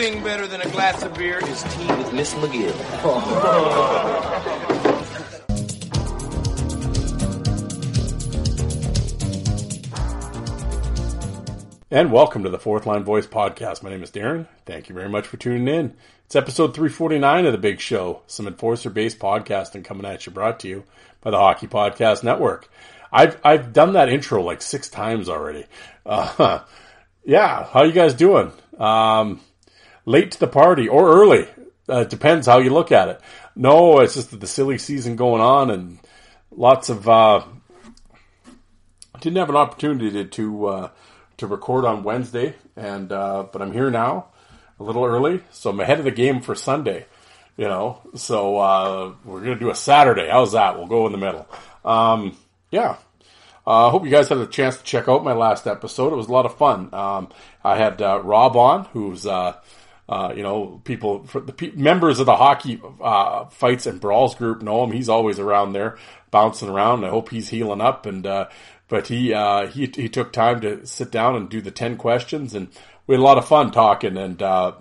Thing better than a glass of beer is tea with Miss McGill. And welcome to the Fourth Line Voice Podcast. My name is Darren. Thank you very much for tuning in. It's episode 349 of The Big Show, some enforcer based podcasting coming at you, brought to you by the Hockey Podcast Network. I've, I've done that intro like six times already. Uh, yeah, how you guys doing? Um, late to the party or early. Uh, it depends how you look at it. No, it's just the silly season going on and lots of, uh, didn't have an opportunity to, to, uh, to record on Wednesday, and uh, but I'm here now, a little early, so I'm ahead of the game for Sunday. You know, so uh, we're gonna do a Saturday. How's that? We'll go in the middle. Um, yeah. I uh, hope you guys had a chance to check out my last episode. It was a lot of fun. Um, I had uh, Rob on, who's uh, uh, you know people the pe- members of the hockey uh, fights and brawls group know him. He's always around there, bouncing around. I hope he's healing up and uh, but he uh, he he took time to sit down and do the ten questions, and we had a lot of fun talking, and uh,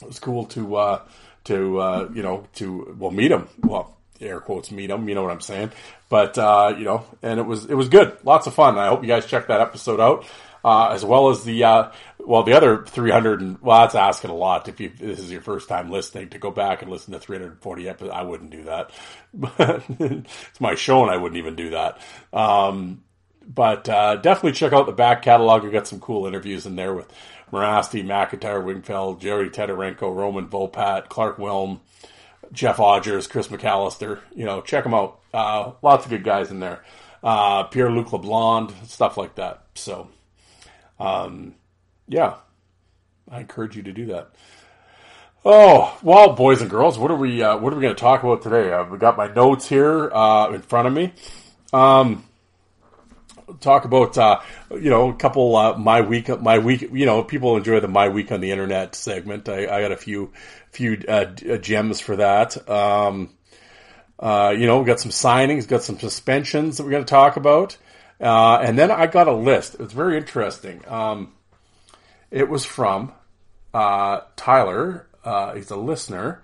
it was cool to uh, to uh, you know to well meet him. Well, air quotes meet him. You know what I'm saying? But uh, you know, and it was it was good, lots of fun. I hope you guys check that episode out. Uh, as well as the uh, well the other 300 and well that's asking a lot. If you this is your first time listening to go back and listen to 340 episodes I wouldn't do that. It's my show and I wouldn't even do that. Um, but uh, definitely check out the back catalog. We got some cool interviews in there with Morasti, McIntyre, Wingfield, Jerry Tedorenko, Roman Vopat, Clarke Wilm, Jeff Odgers, Chris McAllister. You know check them out. Uh, lots of good guys in there. Uh, Pierre Luc LeBlanc stuff like that. So um, yeah, I encourage you to do that. Oh well, boys and girls, what are we uh, what are we going to talk about today? I've uh, got my notes here uh, in front of me. Um, talk about uh, you know a couple uh, my week my week you know people enjoy the my week on the internet segment. I, I got a few few gems for that. Um, you know, got some signings, got some suspensions that we're going to talk about. And then I got a list. It's very interesting. Um, it was from uh, Tyler. Uh, he's a listener,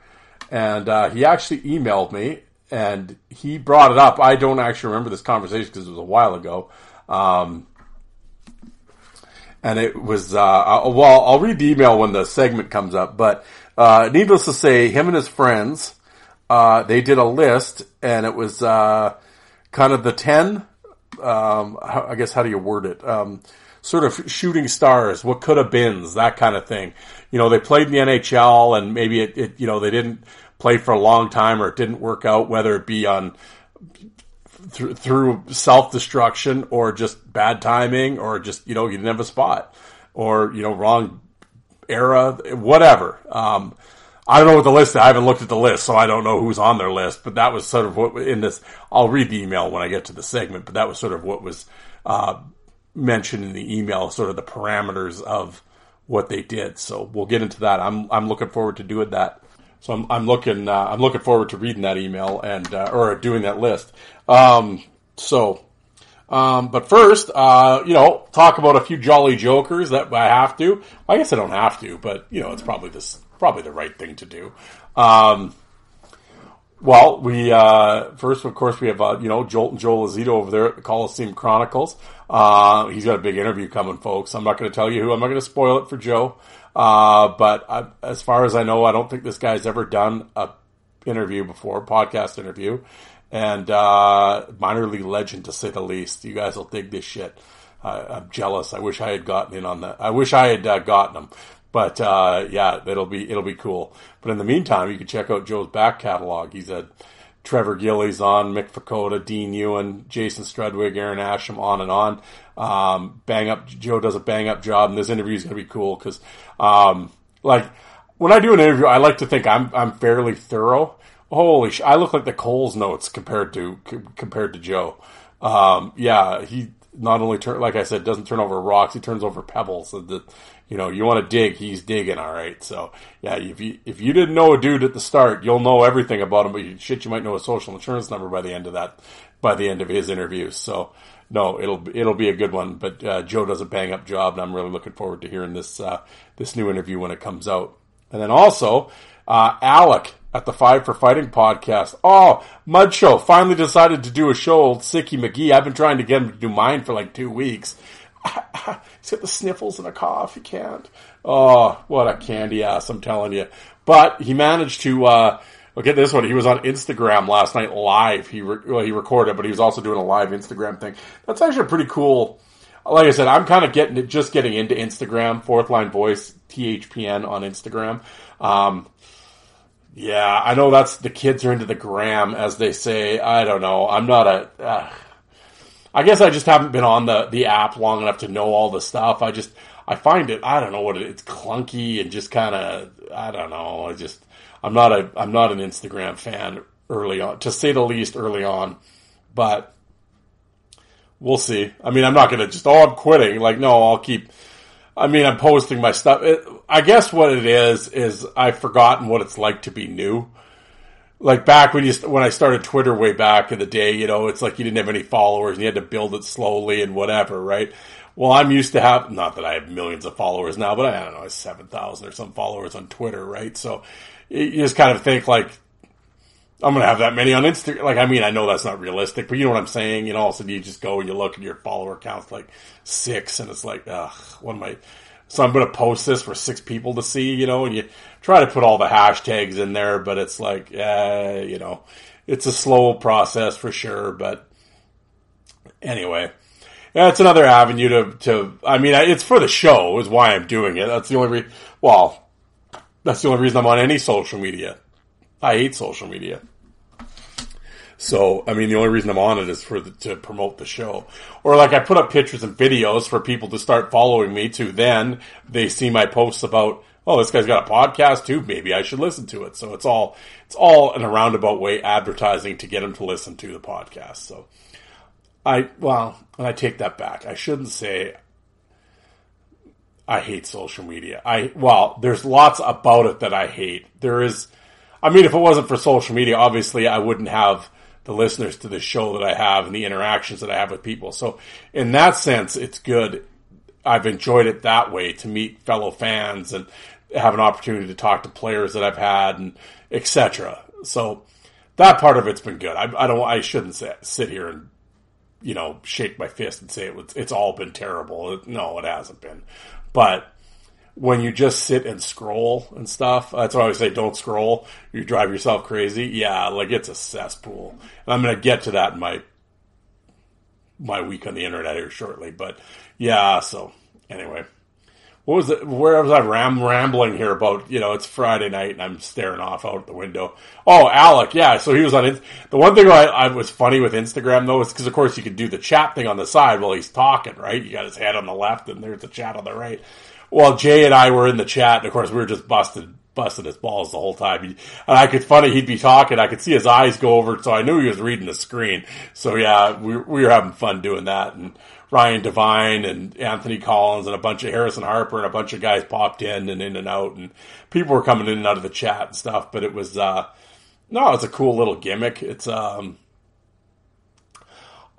and uh, he actually emailed me, and he brought it up. I don't actually remember this conversation because it was a while ago. Um, and it was uh, well. I'll read the email when the segment comes up. But uh, needless to say, him and his friends they did a list, and it was kind of the ten um, I guess how do you word it? Um, sort of shooting stars, what could have been, that kind of thing. You know, they played in the NHL and maybe it, it, you know, they didn't play for a long time or it didn't work out, whether it be on th- through self destruction or just bad timing or just, you know, you didn't have a spot or, you know, wrong era, whatever. Um, I don't know what the list. I haven't looked at the list, so I don't know who's on their list. But that was sort of what in this. I'll read the email when I get to the segment. But that was sort of what was uh, mentioned in the email, sort of the parameters of what they did. So we'll get into that. I'm I'm looking forward to doing that. So I'm I'm looking uh, I'm looking forward to reading that email and uh, or doing that list. Um, so. Um, but first, uh, you know, talk about a few jolly jokers that I have to. I guess I don't have to, but you know, it's probably this probably the right thing to do. Um, well, we uh, first, of course, we have uh, you know Joel and Joel Azito over there at the Coliseum Chronicles. Uh, he's got a big interview coming, folks. I'm not going to tell you who. I'm not going to spoil it for Joe. Uh, but I, as far as I know, I don't think this guy's ever done a interview before, podcast interview, and uh, minor league legend to say the least. You guys will dig this shit. I'm jealous. I wish I had gotten in on that. I wish I had uh, gotten them. But uh, yeah, it'll be it'll be cool. But in the meantime, you can check out Joe's back catalog. He's had Trevor Gillies on, Mick Vukota, Dean Ewen, Jason Strudwick, Aaron Asham, on and on. Um, bang up, Joe does a bang up job, and this interview is going to be cool because, um, like, when I do an interview, I like to think I'm I'm fairly thorough. Holy sh! I look like the Coles notes compared to compared to Joe. Um, yeah, he not only turn like I said doesn't turn over rocks, he turns over pebbles. The, you know, you want to dig, he's digging. All right, so yeah, if you if you didn't know a dude at the start, you'll know everything about him. But you, shit, you might know a social insurance number by the end of that, by the end of his interview. So no, it'll it'll be a good one. But uh, Joe does a bang up job, and I'm really looking forward to hearing this uh, this new interview when it comes out. And then also, uh, Alec at the Five for Fighting podcast. Oh, Mud Show finally decided to do a show, old Sicky McGee. I've been trying to get him to do mine for like two weeks. He's got the sniffles and a cough. He can't. Oh, what a candy ass, I'm telling you. But he managed to, uh, look at this one. He was on Instagram last night live. He, re- well, he recorded, but he was also doing a live Instagram thing. That's actually pretty cool. Like I said, I'm kind of getting it just getting into Instagram, fourth line voice, THPN on Instagram. Um, yeah, I know that's the kids are into the gram, as they say. I don't know. I'm not a. Uh, I guess I just haven't been on the the app long enough to know all the stuff. I just I find it. I don't know what it, it's clunky and just kind of. I don't know. I just I'm not a I'm not an Instagram fan early on, to say the least. Early on, but we'll see. I mean, I'm not going to just oh I'm quitting. Like no, I'll keep I mean, I'm posting my stuff. It, I guess what it is is I've forgotten what it's like to be new. Like back when you when I started Twitter way back in the day, you know, it's like you didn't have any followers and you had to build it slowly and whatever, right? Well, I'm used to have not that I have millions of followers now, but I don't know, seven thousand or some followers on Twitter, right? So you just kind of think like I'm gonna have that many on Instagram. Like, I mean, I know that's not realistic, but you know what I'm saying. You know, all of a sudden you just go and you look and your follower count's like six, and it's like, ugh, what am I? So I'm gonna post this for six people to see, you know, and you try to put all the hashtags in there, but it's like, uh, you know, it's a slow process for sure. But anyway, that's another avenue to, to. I mean, it's for the show is why I'm doing it. That's the only reason. Well, that's the only reason I'm on any social media. I hate social media. So, I mean, the only reason I'm on it is for the, to promote the show. Or like I put up pictures and videos for people to start following me to then they see my posts about, oh, this guy's got a podcast too. Maybe I should listen to it. So it's all, it's all in a roundabout way advertising to get them to listen to the podcast. So I, well, and I take that back. I shouldn't say I hate social media. I, well, there's lots about it that I hate. There is, I mean, if it wasn't for social media, obviously I wouldn't have the listeners to the show that I have and the interactions that I have with people. So in that sense, it's good. I've enjoyed it that way to meet fellow fans and have an opportunity to talk to players that I've had and etc. So that part of it's been good. I, I don't. I shouldn't sit, sit here and you know shake my fist and say it was, it's all been terrible. No, it hasn't been. But when you just sit and scroll and stuff, that's why I always say don't scroll. You drive yourself crazy. Yeah, like it's a cesspool. And I'm going to get to that in my my week on the internet here shortly. But yeah, so anyway, what was it? Where was I ram- rambling here about? You know, it's Friday night and I'm staring off out the window. Oh, Alec, yeah. So he was on it. The one thing I, I was funny with Instagram though is because of course you could do the chat thing on the side while he's talking, right? You got his head on the left and there's the chat on the right well, Jay and I were in the chat, and of course we were just busted, busting his balls the whole time. and I could funny, he'd be talking, I could see his eyes go over, so I knew he was reading the screen. So yeah, we, we were having fun doing that. And Ryan Devine and Anthony Collins and a bunch of Harrison Harper and a bunch of guys popped in and in and out, and people were coming in and out of the chat and stuff. But it was, uh, no, it's a cool little gimmick. It's, um,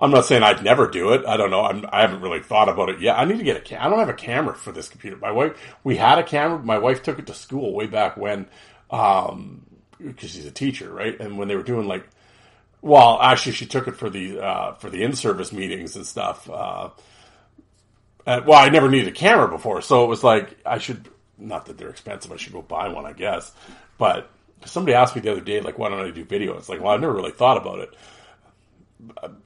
I'm not saying I'd never do it. I don't know. I'm, I have not really thought about it yet. I need to get a camera. I don't have a camera for this computer. My wife, we had a camera. My wife took it to school way back when, um, because she's a teacher, right? And when they were doing like, well, actually, she took it for the uh, for the in-service meetings and stuff. Uh, and, well, I never needed a camera before, so it was like I should. Not that they're expensive. I should go buy one, I guess. But somebody asked me the other day, like, why don't I do video? It's like, well, I've never really thought about it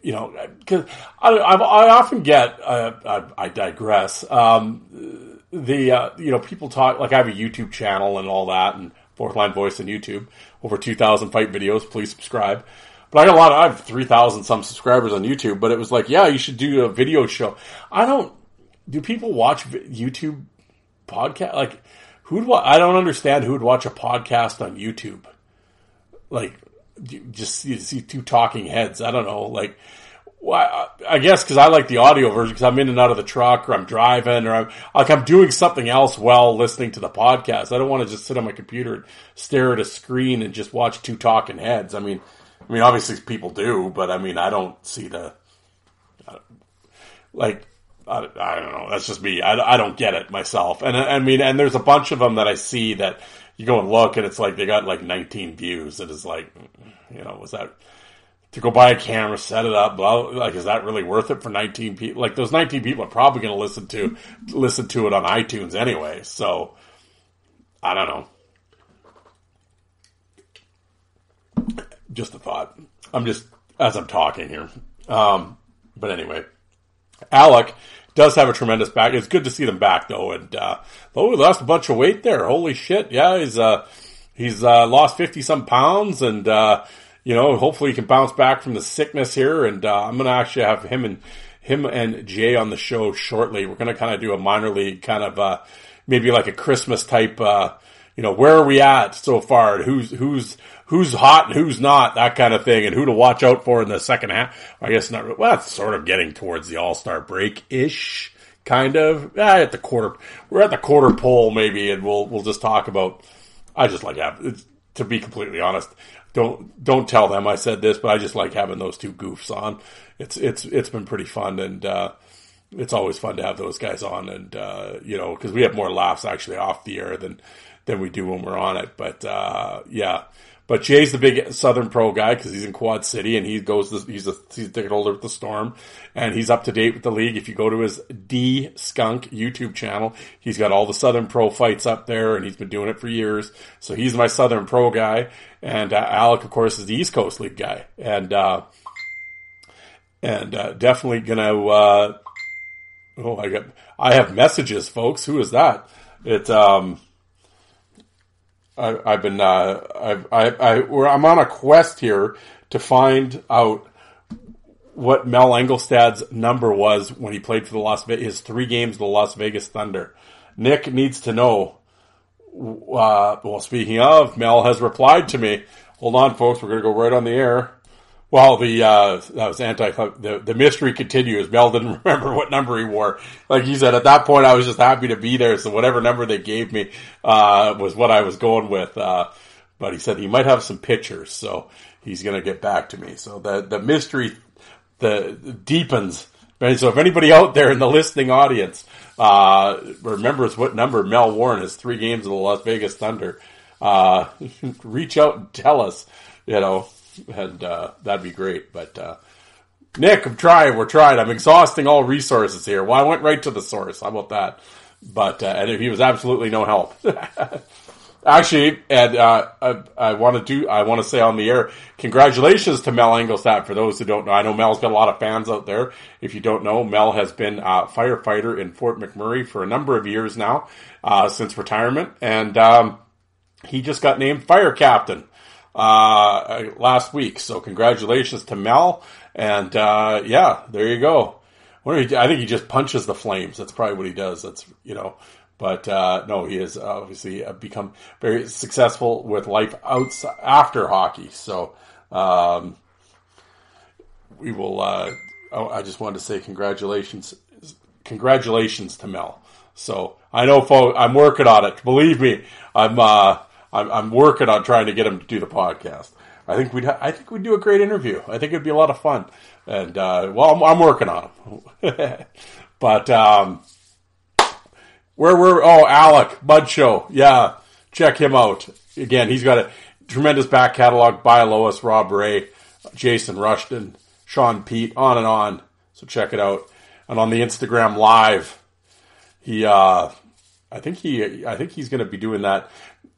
you know, because I, I, often get, uh, I, I, digress. Um, the uh, you know people talk like I have a YouTube channel and all that, and Fourth Line Voice on YouTube. Over 2,000 fight videos. Please subscribe. But I got a lot of, I have 3,000 some subscribers on YouTube, but it was like, yeah, you should do a video show. I don't, do people watch YouTube podcast? Like, who'd, wa- I don't understand who'd watch a podcast on YouTube. Like, just see, see two talking heads. I don't know. Like, well, I guess because I like the audio version because I'm in and out of the truck or I'm driving or I'm like I'm doing something else while listening to the podcast. I don't want to just sit on my computer and stare at a screen and just watch two talking heads. I mean, I mean, obviously people do, but I mean, I don't see the like. I, I don't know. That's just me. I, I don't get it myself. And I mean, and there's a bunch of them that I see that you go and look and it's like they got like 19 views. and It is like, you know, was that to go buy a camera, set it up, blah, like, is that really worth it for 19 people? Like, those 19 people are probably going to listen to, listen to it on iTunes anyway. So, I don't know. Just a thought. I'm just, as I'm talking here. Um, but anyway, Alec does have a tremendous back. It's good to see them back though. And, uh, oh, he lost a bunch of weight there. Holy shit. Yeah, he's, uh, he's, uh, lost 50 some pounds and, uh, you know, hopefully he can bounce back from the sickness here. And uh, I'm to actually have him and him and Jay on the show shortly. We're to kind of do a minor league kind of uh, maybe like a Christmas type. Uh, you know, where are we at so far? Who's who's who's hot and who's not? That kind of thing, and who to watch out for in the second half. I guess not. Well, that's sort of getting towards the All Star break ish, kind of. Yeah, at the quarter, we're at the quarter pole maybe, and we'll we'll just talk about. I just like have to be completely honest don't don't tell them I said this, but I just like having those two goofs on. It's it's it's been pretty fun, and uh, it's always fun to have those guys on, and uh, you know because we have more laughs actually off the air than than we do when we're on it. But uh, yeah, but Jay's the big Southern Pro guy because he's in Quad City and he goes. To, he's a he's a ticket holder with the Storm, and he's up to date with the league. If you go to his D Skunk YouTube channel, he's got all the Southern Pro fights up there, and he's been doing it for years. So he's my Southern Pro guy, and uh, Alec, of course, is the East Coast League guy, and uh, and uh, definitely gonna. Uh, oh, I got I have messages, folks. Who is that? It's um I, have been, uh, I've, I, I, I'm on a quest here to find out what Mel Angelstad's number was when he played for the Las Vegas, his three games, the Las Vegas Thunder. Nick needs to know. Uh, well, speaking of, Mel has replied to me. Hold on, folks. We're going to go right on the air. Well, the uh, that was anti. The the mystery continues. Mel didn't remember what number he wore. Like he said, at that point, I was just happy to be there. So whatever number they gave me uh, was what I was going with. Uh, but he said he might have some pictures, so he's going to get back to me. So the the mystery the deepens. So if anybody out there in the listening audience uh, remembers what number Mel wore in his three games of the Las Vegas Thunder, uh, reach out and tell us. You know, and uh, that'd be great. But uh, Nick, I'm trying. We're trying. I'm exhausting all resources here. Well, I went right to the source. How about that? But uh, and he was absolutely no help. Actually, and uh, I, I want to do. I want to say on the air, congratulations to Mel Angelstad. For those who don't know, I know Mel's got a lot of fans out there. If you don't know, Mel has been a firefighter in Fort McMurray for a number of years now, uh, since retirement, and um, he just got named fire captain uh, last week. So congratulations to Mel. And uh, yeah, there you go. I think he just punches the flames. That's probably what he does. That's you know. But uh, no, he has obviously uh, become very successful with life outside after hockey. So um, we will. Uh, oh, I just wanted to say congratulations, congratulations to Mel. So I know, folks, I'm working on it. Believe me, I'm. I'm, I'm working on trying to get him to do the podcast. I think we'd ha- I think we'd do a great interview. I think it'd be a lot of fun. And uh, well, I'm, I'm, working on him. but um, where we're oh Alec Mud Show, yeah, check him out again. He's got a tremendous back catalog by Lois, Rob Ray, Jason Rushton, Sean Pete, on and on. So check it out. And on the Instagram live, he uh, I think he I think he's going to be doing that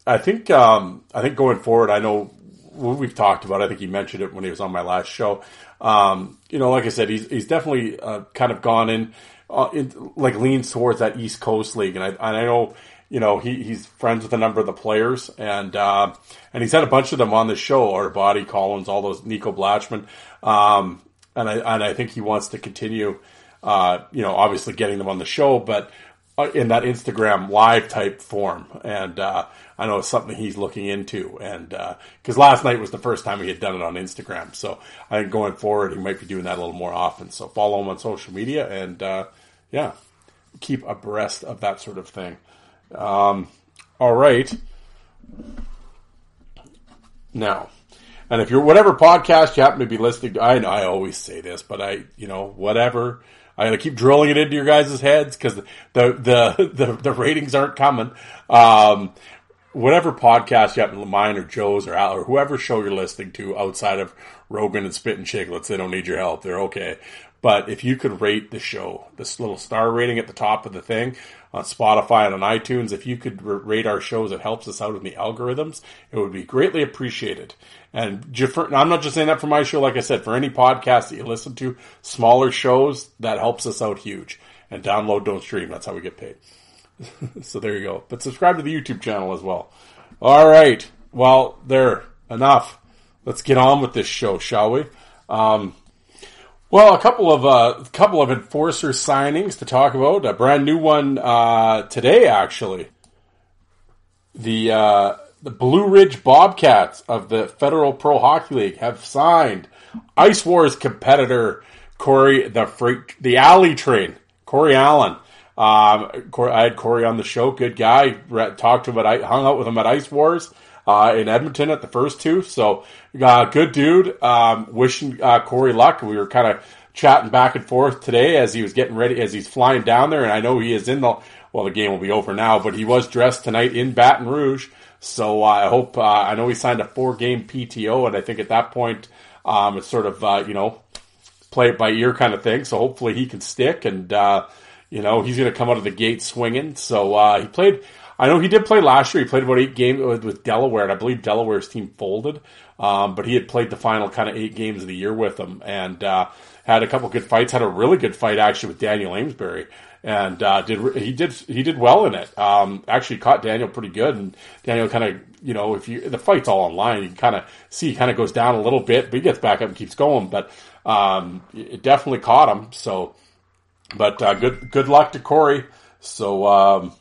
I think um, I think going forward, I know we've talked about. I think he mentioned it when he was on my last show. Um, you know, like I said, he's he's definitely uh, kind of gone in, uh, in, like leans towards that East Coast league, and I and I know you know, he, he's friends with a number of the players, and uh, and he's had a bunch of them on the show. Our Body Collins, all those Nico Blatchman, um, and I and I think he wants to continue. Uh, you know, obviously getting them on the show, but uh, in that Instagram live type form. And uh, I know it's something he's looking into. And because uh, last night was the first time he had done it on Instagram, so I think going forward he might be doing that a little more often. So follow him on social media and uh, yeah, keep abreast of that sort of thing. Um, all right. Now, and if you're whatever podcast you happen to be listening to, I know I always say this, but I, you know, whatever. I gotta keep drilling it into your guys' heads because the, the, the, the, ratings aren't coming. Um, whatever podcast you happen to mine or Joe's or Al or whoever show you're listening to outside of Rogan and Spittin' Chiclets, they don't need your help. They're okay. But if you could rate the show, this little star rating at the top of the thing on Spotify and on iTunes, if you could rate our shows, it helps us out in the algorithms. It would be greatly appreciated. And I'm not just saying that for my show. Like I said, for any podcast that you listen to, smaller shows, that helps us out huge. And download, don't stream. That's how we get paid. so there you go. But subscribe to the YouTube channel as well. All right. Well, there. Enough. Let's get on with this show, shall we? Um, well, a couple of uh, couple of enforcer signings to talk about. A brand new one uh, today, actually. The uh, the Blue Ridge Bobcats of the Federal Pro Hockey League have signed Ice Wars competitor Corey the the alley train Corey Allen. Um, I had Corey on the show. Good guy. Talked to him at hung out with him at Ice Wars uh, in Edmonton at the first two. So, uh, good dude. Um, wishing uh, Corey luck. We were kind of chatting back and forth today as he was getting ready, as he's flying down there. And I know he is in the, well, the game will be over now, but he was dressed tonight in Baton Rouge. So uh, I hope, uh, I know he signed a four game PTO. And I think at that point, um, it's sort of, uh, you know, play it by ear kind of thing. So hopefully he can stick and, you know, he's going to come out of the gate swinging. So he played, I know he did play last year. He played about eight games with, with Delaware, and I believe Delaware's team folded. Um, but he had played the final kind of eight games of the year with them, and uh, had a couple good fights. Had a really good fight actually with Daniel Amesbury, and uh, did he did he did well in it. Um, actually caught Daniel pretty good, and Daniel kind of you know if you the fight's all online, you kind of see kind of goes down a little bit, but he gets back up and keeps going. But um, it definitely caught him. So, but uh, good good luck to Corey. So um,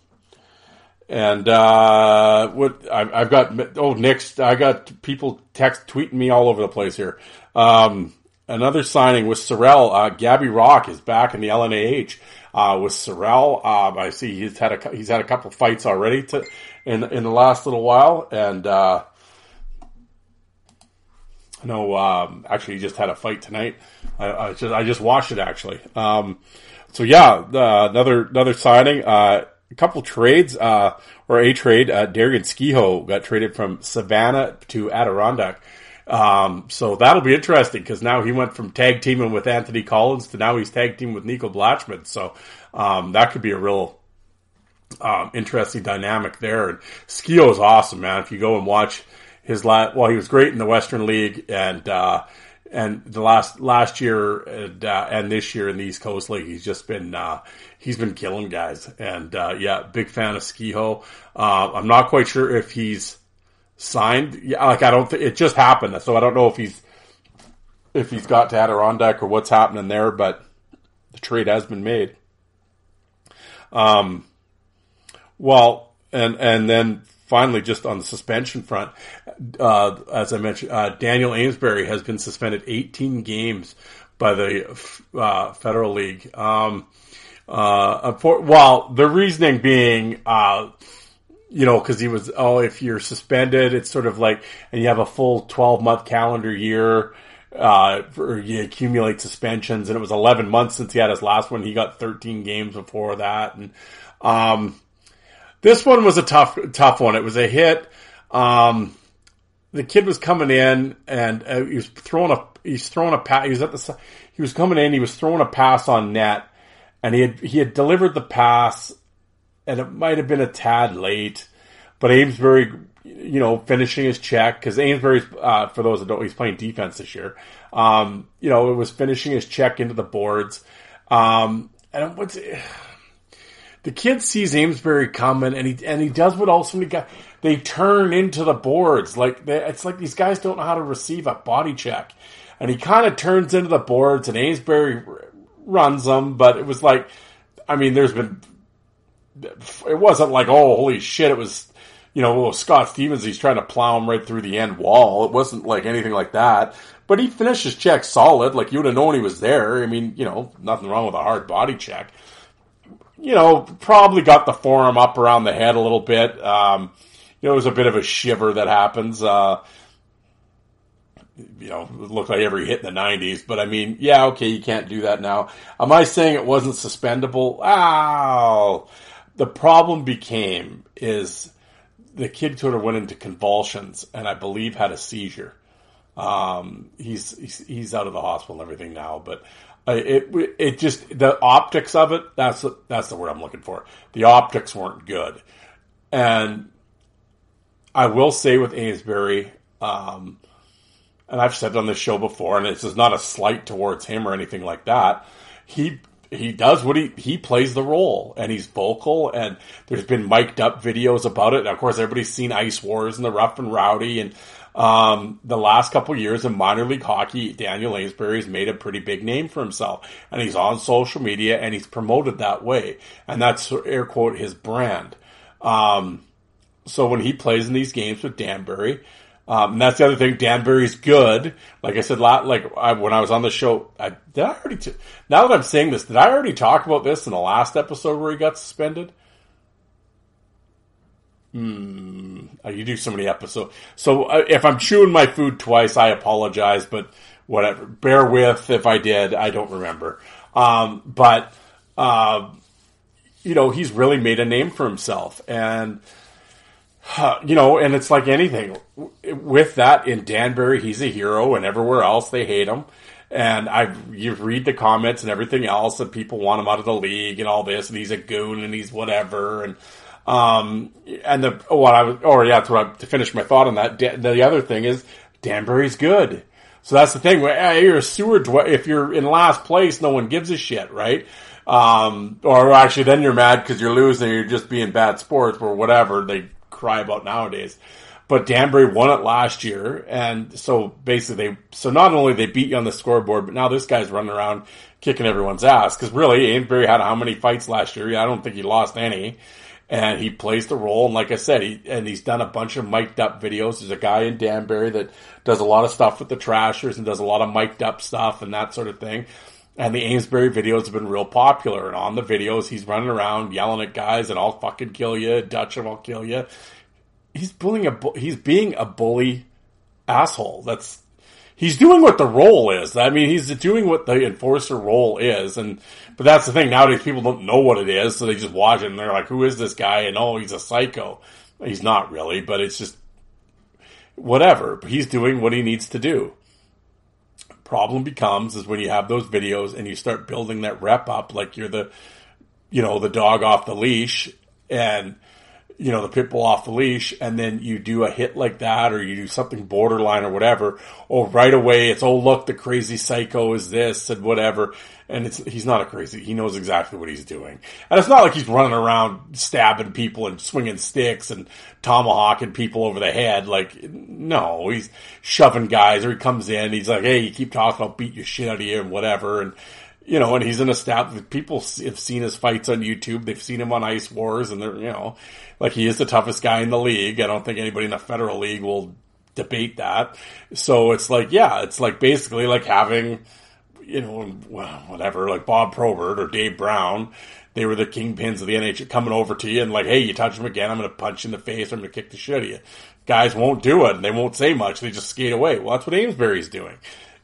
and uh, what I've, I've, got oh next I got people text tweeting me all over the place here. Um, another signing with Sorel. Uh, Gabby Rock is back in the LNAH uh, with Sorel. Um, I see he's had a he's had a couple fights already to, in in the last little while, and uh, no, um, actually he just had a fight tonight. I, I just I just watched it actually. Um, so yeah, uh, another another signing. Uh, a couple trades, uh, or a trade. Uh, Darian Skeoch got traded from Savannah to Adirondack. Um, so that'll be interesting because now he went from tag teaming with Anthony Collins to now he's tag teaming with Nico Blatchman. So um, that could be a real um, interesting dynamic there. And Skeoch is awesome, man. If you go and watch his last, well, he was great in the Western League and uh, and the last last year and, uh, and this year in the East Coast League, he's just been uh, he's been killing guys. And uh, yeah, big fan of Skeoch. Uh, I'm not quite sure if he's signed. Yeah, like I don't. Th- it just happened, so I don't know if he's if he's got to Adirondack or what's happening there. But the trade has been made. Um. Well, and and then finally, just on the suspension front, uh, as I mentioned, uh, Daniel Amesbury has been suspended 18 games by the uh, Federal League. Um, uh, for, well, the reasoning being, uh, you know, because he was, oh, if you're suspended, it's sort of like, and you have a full 12 month calendar year. Uh, for, you accumulate suspensions, and it was 11 months since he had his last one. He got 13 games before that, and um, this one was a tough, tough one. It was a hit. Um, the kid was coming in and uh, he was throwing a, he's throwing a pass. He was at the, he was coming in. He was throwing a pass on net and he had, he had delivered the pass and it might have been a tad late, but Amesbury, you know, finishing his check because Amesbury's, uh, for those that don't, he's playing defense this year. Um, you know, it was finishing his check into the boards. Um, and what's, the kid sees Amesbury coming, and he and he does what all so many guys they turn into the boards. Like they, it's like these guys don't know how to receive a body check, and he kind of turns into the boards, and Amesbury runs them. But it was like, I mean, there's been it wasn't like oh holy shit, it was you know, oh, Scott Stevens, he's trying to plow him right through the end wall. It wasn't like anything like that. But he finished his check solid. Like you would have known he was there. I mean, you know, nothing wrong with a hard body check. You know, probably got the forearm up around the head a little bit. Um, you know, it was a bit of a shiver that happens. Uh, you know, it looked like every hit in the 90s. But I mean, yeah, okay, you can't do that now. Am I saying it wasn't suspendable? Ow! The problem became is the kid sort of went into convulsions and I believe had a seizure. Um, he's, he's, he's out of the hospital and everything now, but it it just the optics of it. That's that's the word I'm looking for. The optics weren't good, and I will say with Amesbury, um, and I've said on this show before, and this is not a slight towards him or anything like that. He he does what he he plays the role and he's vocal and there's been mic'd up videos about it. And of course, everybody's seen Ice Wars and the Rough and Rowdy and um, the last couple years in minor league hockey, Daniel Amesbury has made a pretty big name for himself, and he's on social media and he's promoted that way, and that's air quote his brand. Um, so when he plays in these games with Danbury, um, and that's the other thing. Danbury's good. Like I said, like I, when I was on the show, I, did I already? T- now that I'm saying this, did I already talk about this in the last episode where he got suspended? Oh, you do so many episodes. So uh, if I'm chewing my food twice, I apologize. But whatever. Bear with if I did. I don't remember. Um, but uh, you know, he's really made a name for himself, and you know, and it's like anything with that in Danbury, he's a hero, and everywhere else they hate him. And I, you read the comments and everything else and people want him out of the league and all this, and he's a goon and he's whatever. And, um, and the, what I was, or yeah, to, to finish my thought on that, the other thing is Danbury's good. So that's the thing. You're a sewer. If you're in last place, no one gives a shit, right? Um, or actually, then you're mad because you're losing. You're just being bad sports or whatever. They cry about nowadays. But Danbury won it last year, and so basically, they so not only they beat you on the scoreboard, but now this guy's running around kicking everyone's ass. Because really, Danbury had how many fights last year? I don't think he lost any, and he plays the role. And like I said, he and he's done a bunch of mic'd up videos. There's a guy in Danbury that does a lot of stuff with the Trashers and does a lot of mic'd up stuff and that sort of thing. And the Amesbury videos have been real popular. And on the videos, he's running around yelling at guys and I'll fucking kill you, Dutch and I'll kill you. He's bullying a, he's being a bully asshole. That's, he's doing what the role is. I mean, he's doing what the enforcer role is. And, but that's the thing. Nowadays people don't know what it is. So they just watch it and they're like, who is this guy? And oh, he's a psycho. He's not really, but it's just, whatever. He's doing what he needs to do. Problem becomes is when you have those videos and you start building that rep up like you're the, you know, the dog off the leash and, you know, the pit bull off the leash and then you do a hit like that or you do something borderline or whatever. Or right away it's, oh look, the crazy psycho is this and whatever and it's he's not a crazy. He knows exactly what he's doing, and it's not like he's running around stabbing people and swinging sticks and tomahawking people over the head. Like no, he's shoving guys, or he comes in, he's like, "Hey, you keep talking, I'll beat your shit out of you," and whatever, and you know, and he's in a stab. People have seen his fights on YouTube. They've seen him on Ice Wars, and they're you know, like he is the toughest guy in the league. I don't think anybody in the Federal League will debate that. So it's like, yeah, it's like basically like having you know, whatever, like Bob Probert or Dave Brown, they were the kingpins of the NHL coming over to you and like, hey, you touch him again, I'm going to punch you in the face, I'm going to kick the shit out of you. Guys won't do it and they won't say much, they just skate away. Well, that's what Amesbury's doing,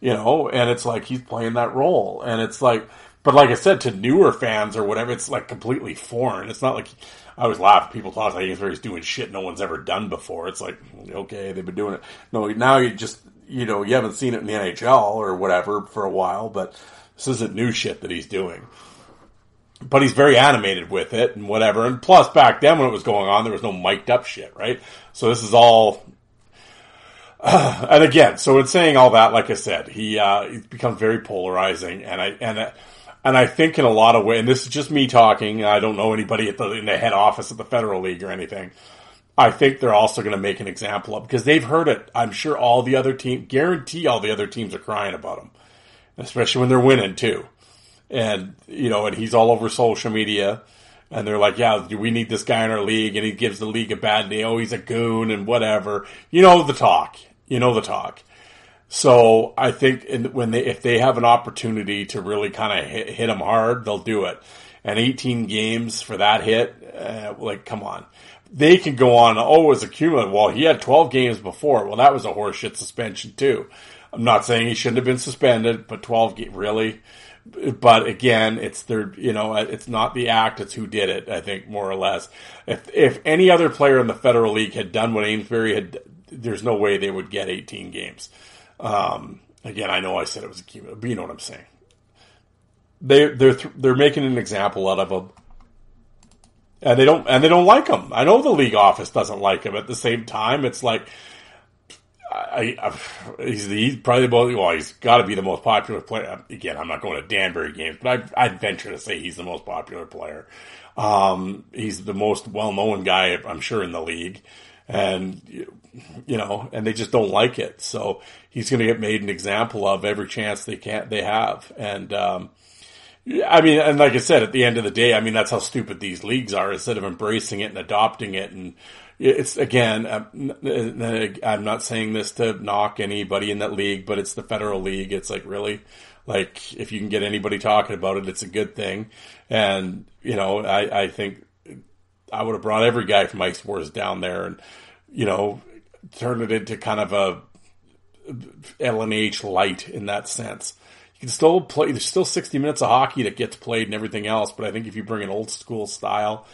you know, and it's like he's playing that role. And it's like, but like I said, to newer fans or whatever, it's like completely foreign. It's not like, I always laugh. People talk like he's doing shit no one's ever done before. It's like, okay, they've been doing it. No, now you just, you know, you haven't seen it in the NHL or whatever for a while, but this isn't new shit that he's doing. But he's very animated with it and whatever. And plus, back then when it was going on, there was no mic'd up shit, right? So this is all. Uh, and again, so in saying all that, like I said, he uh, very polarizing, and I and uh, And I think in a lot of ways, and this is just me talking, I don't know anybody at the, in the head office at the Federal League or anything. I think they're also going to make an example of because they've heard it. I'm sure all the other teams, guarantee all the other teams are crying about him, especially when they're winning too. And you know, and he's all over social media, and they're like, "Yeah, we need this guy in our league?" And he gives the league a bad name. Oh, he's a goon and whatever. You know the talk. You know the talk. So I think when they if they have an opportunity to really kind of hit, hit him hard, they'll do it. And 18 games for that hit, uh, like come on they can go on, oh, as a cumulative. Well, he had 12 games before. Well, that was a horseshit suspension too. I'm not saying he shouldn't have been suspended, but 12 really. But again, it's their, you know, it's not the act, it's who did it, I think, more or less. If, if any other player in the Federal League had done what Amesbury had, there's no way they would get 18 games. Um, again, I know I said it was a cumulative, but you know what I'm saying. They, they're, they're making an example out of him and they don't and they don't like him. I know the league office doesn't like him. At the same time, it's like I, I he's, the, he's probably the most well, he's got to be the most popular player. Again, I'm not going to Danbury games, but I, I'd venture to say he's the most popular player. Um, he's the most well known guy, I'm sure, in the league, and you know, and they just don't like it. So he's going to get made an example of every chance they can they have, and. Um, I mean, and like I said, at the end of the day, I mean, that's how stupid these leagues are. Instead of embracing it and adopting it, and it's again, I'm not saying this to knock anybody in that league, but it's the federal league. It's like really, like if you can get anybody talking about it, it's a good thing. And you know, I, I think I would have brought every guy from Ice Wars down there, and you know, turned it into kind of a LNH light in that sense You can still play. There's still 60 minutes of hockey that gets played and everything else. But I think if you bring an old school style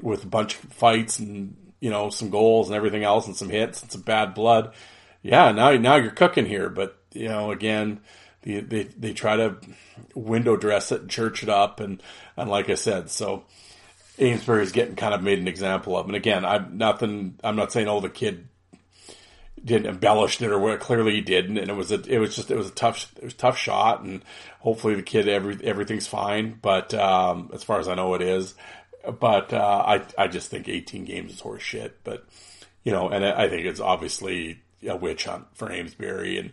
with a bunch of fights and you know some goals and everything else and some hits and some bad blood, yeah, now now you're cooking here. But you know, again, they they, they try to window dress it and church it up and and like I said, so. Amesbury's getting kind of made an example of, and again, I'm nothing. I'm not saying oh the kid didn't embellish it or what clearly he didn't and it was a it was just it was a tough it was tough shot. And hopefully the kid every everything's fine. But um, as far as I know it is. But uh, I I just think 18 games is horse shit. But you know and I think it's obviously a witch hunt for Amesbury. And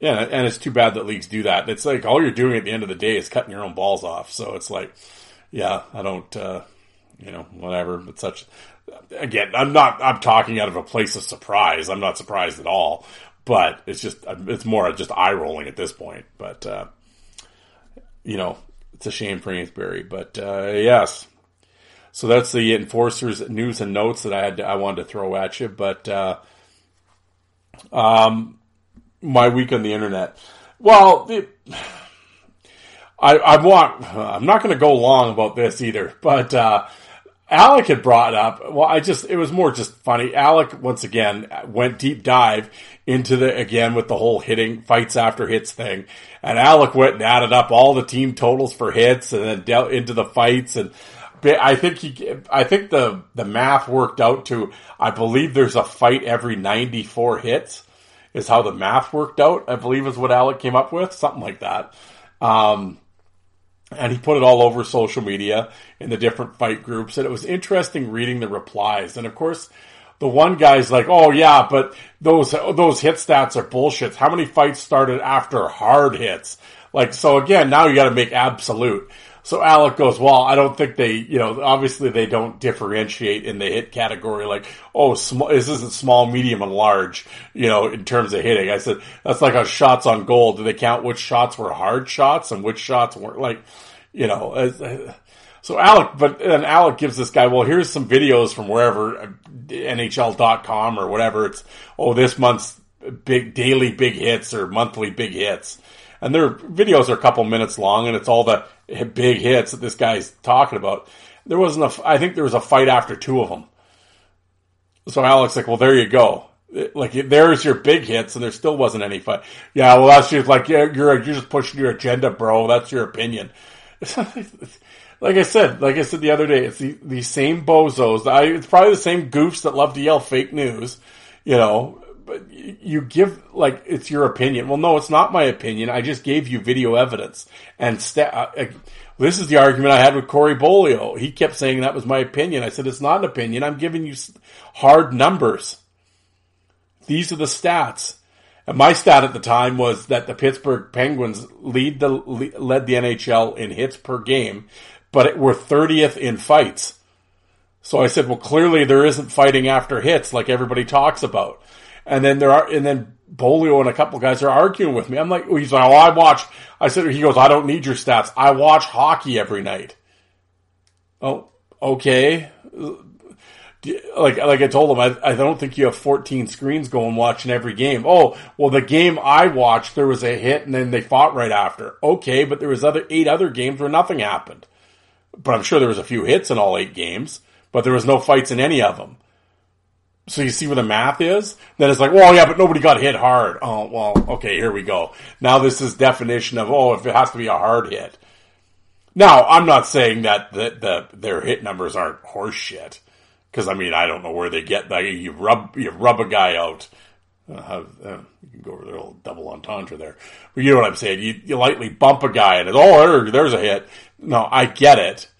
yeah and it's too bad that leagues do that. It's like all you're doing at the end of the day is cutting your own balls off. So it's like yeah I don't uh, you know whatever but such again, I'm not, I'm talking out of a place of surprise. I'm not surprised at all, but it's just, it's more just eye rolling at this point. But, uh, you know, it's a shame for Amesbury, but, uh, yes. So that's the enforcers news and notes that I had, to, I wanted to throw at you, but, uh, um, my week on the internet. Well, it, I, I want, I'm not going to go long about this either, but, uh, Alec had brought up, well, I just, it was more just funny. Alec, once again, went deep dive into the, again, with the whole hitting, fights after hits thing. And Alec went and added up all the team totals for hits and then dealt into the fights. And I think he, I think the, the math worked out to, I believe there's a fight every 94 hits is how the math worked out. I believe is what Alec came up with, something like that. Um, and he put it all over social media in the different fight groups. And it was interesting reading the replies. And of course, the one guy's like, "Oh yeah, but those those hit stats are bullshit. How many fights started after hard hits? Like so again, now you got to make absolute." So Alec goes, "Well, I don't think they, you know, obviously they don't differentiate in the hit category. Like, oh, this isn't small, medium, and large, you know, in terms of hitting." I said, "That's like on shots on goal. Do they count which shots were hard shots and which shots weren't like?" you know, so Alec, but then Alec gives this guy, well, here's some videos from wherever, uh, NHL.com or whatever. It's, oh, this month's big, daily big hits or monthly big hits. And their videos are a couple minutes long and it's all the big hits that this guy's talking about. There wasn't a, I think there was a fight after two of them. So Alex like, well, there you go. Like, there's your big hits and there still wasn't any fight. Yeah, well, that's just like, you're, you're just pushing your agenda, bro. That's your opinion. like I said, like I said the other day, it's the, the same bozos. I, it's probably the same goofs that love to yell fake news, you know. But you give like it's your opinion. Well, no, it's not my opinion. I just gave you video evidence and uh, this is the argument I had with Corey Bolio. He kept saying that was my opinion. I said it's not an opinion. I'm giving you hard numbers. These are the stats. And my stat at the time was that the Pittsburgh Penguins lead the led the NHL in hits per game, but were 30th in fights. So I said, well, clearly there isn't fighting after hits like everybody talks about. And then there are, and then Bolio and a couple guys are arguing with me. I'm like, he's like, oh, I watch. I said, he goes, I don't need your stats. I watch hockey every night. Oh, okay. Like, like I told him, I, I don't think you have 14 screens going watching every game. Oh, well, the game I watched, there was a hit and then they fought right after. Okay, but there was other eight other games where nothing happened. But I'm sure there was a few hits in all eight games but there was no fights in any of them. So you see where the math is? Then it's like, well, yeah, but nobody got hit hard. Oh, well, okay, here we go. Now this is definition of, oh, if it has to be a hard hit. Now, I'm not saying that the, the their hit numbers aren't horseshit. Cause I mean, I don't know where they get that. You rub, you rub a guy out. Uh, uh, you can go over there, a little double entendre there. But you know what I'm saying? You, you lightly bump a guy and it's, oh, there, there's a hit. No, I get it.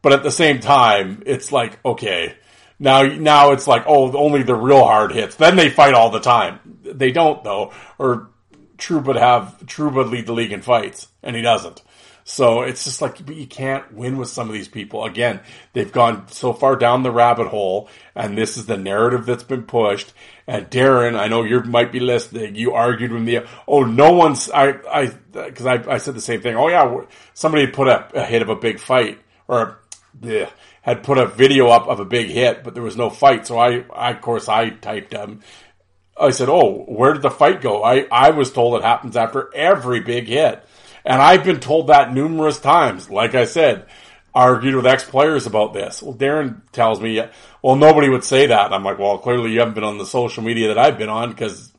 But at the same time, it's like, okay, now, now it's like, oh, only the real hard hits. Then they fight all the time. They don't though, or Trouba have Trouba lead the league in fights, and he doesn't. So it's just like you can't win with some of these people. Again, they've gone so far down the rabbit hole, and this is the narrative that's been pushed. And Darren, I know you might be listening. You argued with me. Oh, no one's. I I because I, I said the same thing. Oh yeah, somebody put a, a hit of a big fight or yeah, had put a video up of a big hit, but there was no fight. So I, I of course, I typed um, I said, "Oh, where did the fight go?" I I was told it happens after every big hit, and I've been told that numerous times. Like I said, argued with ex players about this. Well, Darren tells me, "Well, nobody would say that." I'm like, "Well, clearly you haven't been on the social media that I've been on because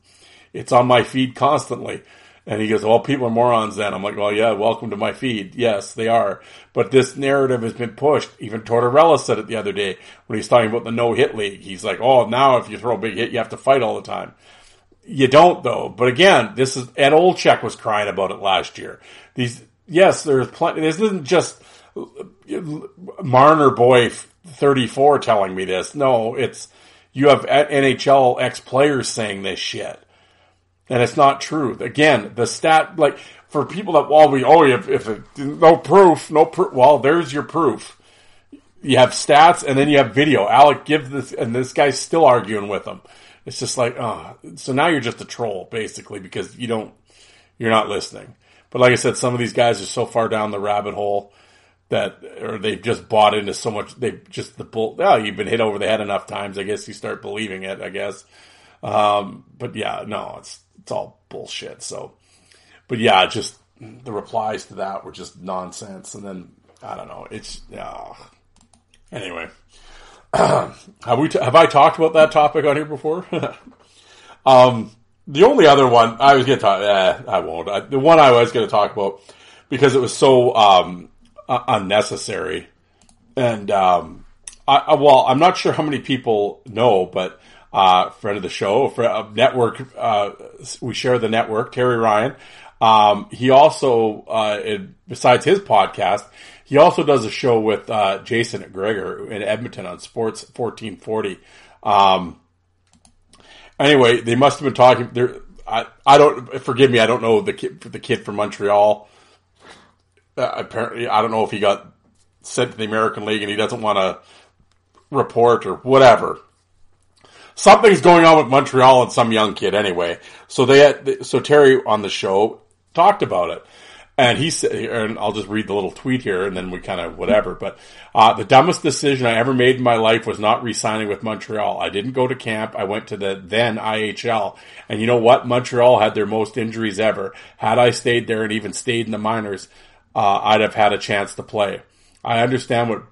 it's on my feed constantly." And he goes, well, people are morons then. I'm like, well, yeah, welcome to my feed. Yes, they are. But this narrative has been pushed. Even Tortorella said it the other day when he's talking about the no hit league. He's like, oh, now if you throw a big hit, you have to fight all the time. You don't though. But again, this is, Ed Olczyk was crying about it last year. These, yes, there's plenty, this isn't just Marner boy 34 telling me this. No, it's, you have NHL ex players saying this shit and it's not true. Again, the stat, like, for people that, well, we, oh, if, if it, no proof, no proof, well, there's your proof. You have stats and then you have video. Alec give this, and this guy's still arguing with him. It's just like, oh, so now you're just a troll, basically, because you don't, you're not listening. But like I said, some of these guys are so far down the rabbit hole that, or they've just bought into so much, they've just the bull, well, you've been hit over the head enough times, I guess you start believing it, I guess. Um, but yeah, no, it's, it's all bullshit. So, but yeah, just the replies to that were just nonsense. And then I don't know. It's uh, anyway. have we t- have I talked about that topic on here before? um, the only other one I was going to talk. Eh, I won't. I, the one I was going to talk about because it was so um, uh, unnecessary, and um, I, well, I'm not sure how many people know, but uh, friend of the show, friend of network. Uh, we share the network. Terry Ryan. Um, he also, uh, it, besides his podcast, he also does a show with uh, Jason Gregor in Edmonton on Sports 1440. Um, anyway, they must have been talking. There, I, I don't forgive me. I don't know the kid, the kid from Montreal. Uh, apparently, I don't know if he got sent to the American League and he doesn't want to report or whatever something's going on with Montreal and some young kid anyway. So they had, so Terry on the show talked about it. And he said, and I'll just read the little tweet here and then we kind of whatever. But, uh, the dumbest decision I ever made in my life was not re-signing with Montreal. I didn't go to camp. I went to the then IHL. And you know what? Montreal had their most injuries ever. Had I stayed there and even stayed in the minors, uh, I'd have had a chance to play. I understand what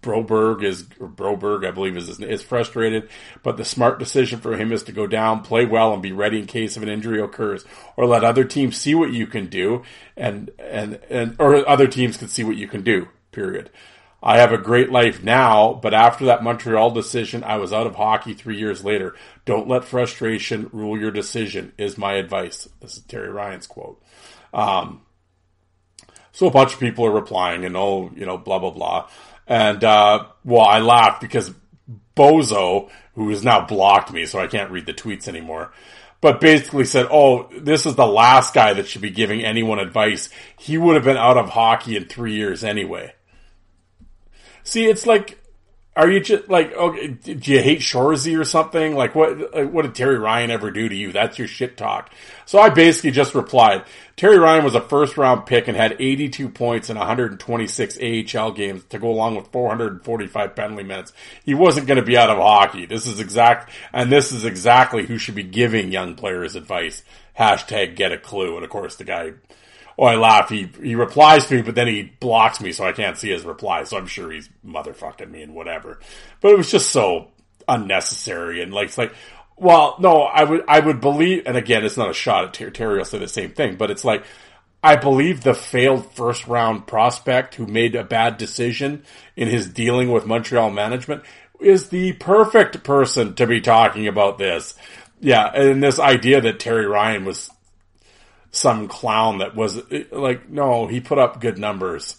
Broberg is Broberg, I believe is is frustrated, but the smart decision for him is to go down, play well, and be ready in case of an injury occurs, or let other teams see what you can do, and and and or other teams can see what you can do. Period. I have a great life now, but after that Montreal decision, I was out of hockey three years later. Don't let frustration rule your decision, is my advice. This is Terry Ryan's quote. Um, so a bunch of people are replying and, oh, you know, blah, blah, blah. And, uh, well, I laughed because Bozo, who has now blocked me, so I can't read the tweets anymore, but basically said, oh, this is the last guy that should be giving anyone advice. He would have been out of hockey in three years anyway. See, it's like, are you just like, okay, do you hate Shoresy or something? Like, what, what did Terry Ryan ever do to you? That's your shit talk. So I basically just replied, Terry Ryan was a first round pick and had 82 points in 126 AHL games to go along with 445 penalty minutes. He wasn't going to be out of hockey. This is exact, and this is exactly who should be giving young players advice. Hashtag get a clue. And of course the guy Oh, I laugh. He he replies to me, but then he blocks me, so I can't see his reply. So I'm sure he's motherfucking me and whatever. But it was just so unnecessary and like it's like, well, no, I would I would believe. And again, it's not a shot at Terry. Terry will say the same thing, but it's like. I believe the failed first round prospect who made a bad decision in his dealing with Montreal management is the perfect person to be talking about this. Yeah, and this idea that Terry Ryan was some clown that was like, no, he put up good numbers.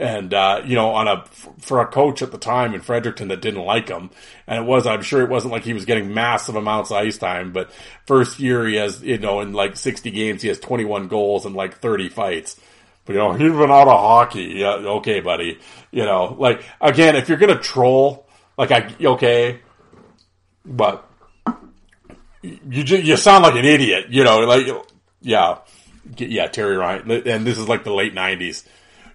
And, uh, you know, on a, for a coach at the time in Fredericton that didn't like him. And it was, I'm sure it wasn't like he was getting massive amounts of ice time, but first year he has, you know, in like 60 games, he has 21 goals and like 30 fights. But, you know, he's been out of hockey. Yeah, okay, buddy. You know, like, again, if you're going to troll, like, I, okay, but you just, you sound like an idiot, you know, like, yeah, yeah, Terry Ryan, and this is like the late '90s.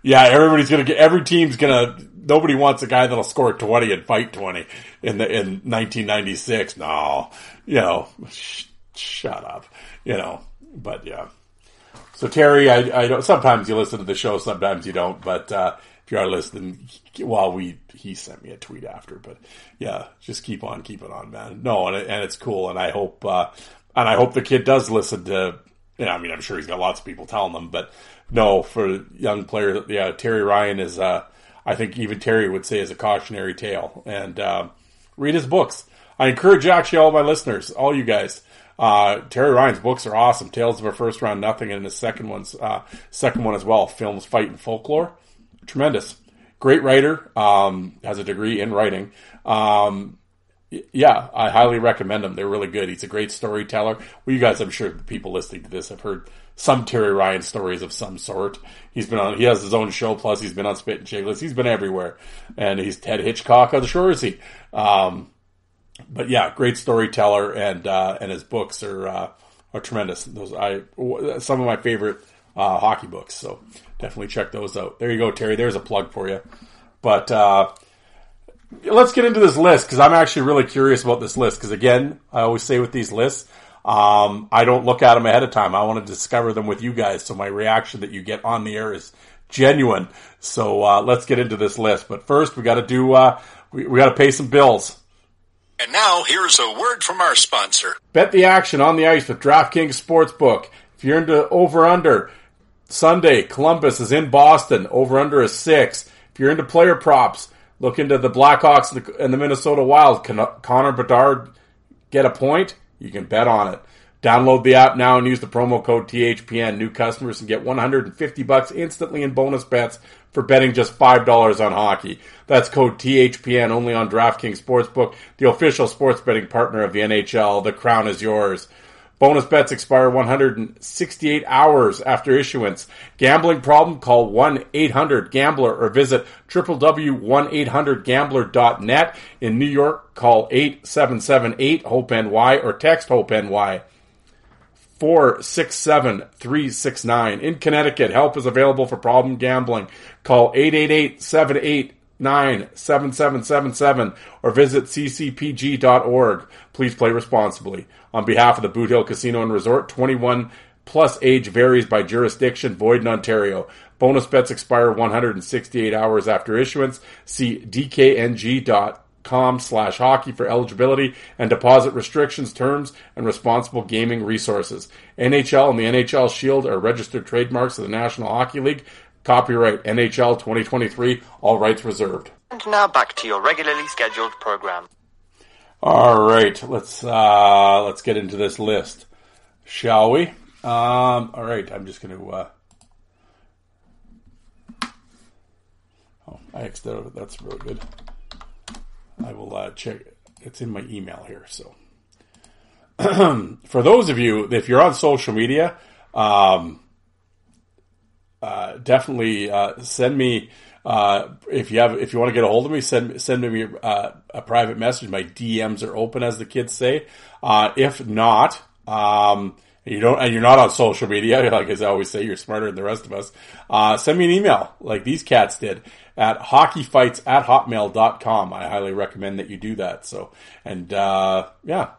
Yeah, everybody's gonna get. Every team's gonna. Nobody wants a guy that'll score twenty and fight twenty in the in 1996. No, you know, sh- shut up. You know, but yeah. So Terry, I, I don't. Sometimes you listen to the show, sometimes you don't. But uh, if you are listening, while we he sent me a tweet after, but yeah, just keep on keeping on, man. No, and, and it's cool, and I hope uh, and I hope the kid does listen to yeah, I mean, I'm sure he's got lots of people telling them, but no, for young player, yeah, Terry Ryan is, uh, I think even Terry would say is a cautionary tale. And uh, read his books. I encourage actually all my listeners, all you guys. Uh, Terry Ryan's books are awesome. Tales of a First Round Nothing, and his second one's uh, second one as well. Films, Fight, and Folklore. Tremendous, great writer. Um, has a degree in writing. Um, yeah, I highly recommend them. They're really good. He's a great storyteller. Well, you guys, I'm sure the people listening to this have heard some Terry Ryan stories of some sort. He's been on, he has his own show, plus he's been on Spittin' Chiclets. He's been everywhere. And he's Ted Hitchcock of the Shoresy. Um, but yeah, great storyteller and, uh, and his books are, uh, are tremendous. Those, I, some of my favorite, uh, hockey books. So definitely check those out. There you go, Terry. There's a plug for you. But, uh, let's get into this list because I'm actually really curious about this list. Because again, I always say with these lists, um, I don't look at them ahead of time. I want to discover them with you guys. So my reaction that you get on the air is genuine. So uh, let's get into this list. But first, we got to do uh, we, we got to pay some bills. And now here's a word from our sponsor. Bet the action on the ice with DraftKings Sportsbook. If you're into over under Sunday, Columbus is in Boston. Over under is six. If you're into player props. Look into the Blackhawks and the Minnesota Wild. Can Connor Bedard get a point? You can bet on it. Download the app now and use the promo code THPN. New customers can get 150 bucks instantly in bonus bets for betting just $5 on hockey. That's code THPN only on DraftKings Sportsbook, the official sports betting partner of the NHL. The crown is yours. Bonus bets expire 168 hours after issuance. Gambling problem? Call 1-800-GAMBLER or visit www.1800gambler.net. In New York, call 877-8-HOPE-NY or text HOPE-NY. 467-369. In Connecticut, help is available for problem gambling. Call 888 7777 or visit ccpg.org. Please play responsibly. On behalf of the Boot Hill Casino and Resort, 21 plus age varies by jurisdiction, void in Ontario. Bonus bets expire 168 hours after issuance. See dkng.com slash hockey for eligibility and deposit restrictions, terms, and responsible gaming resources. NHL and the NHL Shield are registered trademarks of the National Hockey League. Copyright NHL 2023, all rights reserved. And now back to your regularly scheduled program. All right, let's uh, let's get into this list, shall we? Um, all right, I'm just going to. Uh, oh, I exited. That's really good. I will uh, check. It's in my email here. So, for those of you, if you're on social media, um, uh, definitely uh, send me uh, if you have if you want to get a hold of me, send send me uh, a private message. My DMs are open, as the kids say. Uh, if not, um, you don't and you're not on social media, like as I always say, you're smarter than the rest of us. Uh, send me an email like these cats did at hockeyfights at hotmail.com. I highly recommend that you do that. So and yeah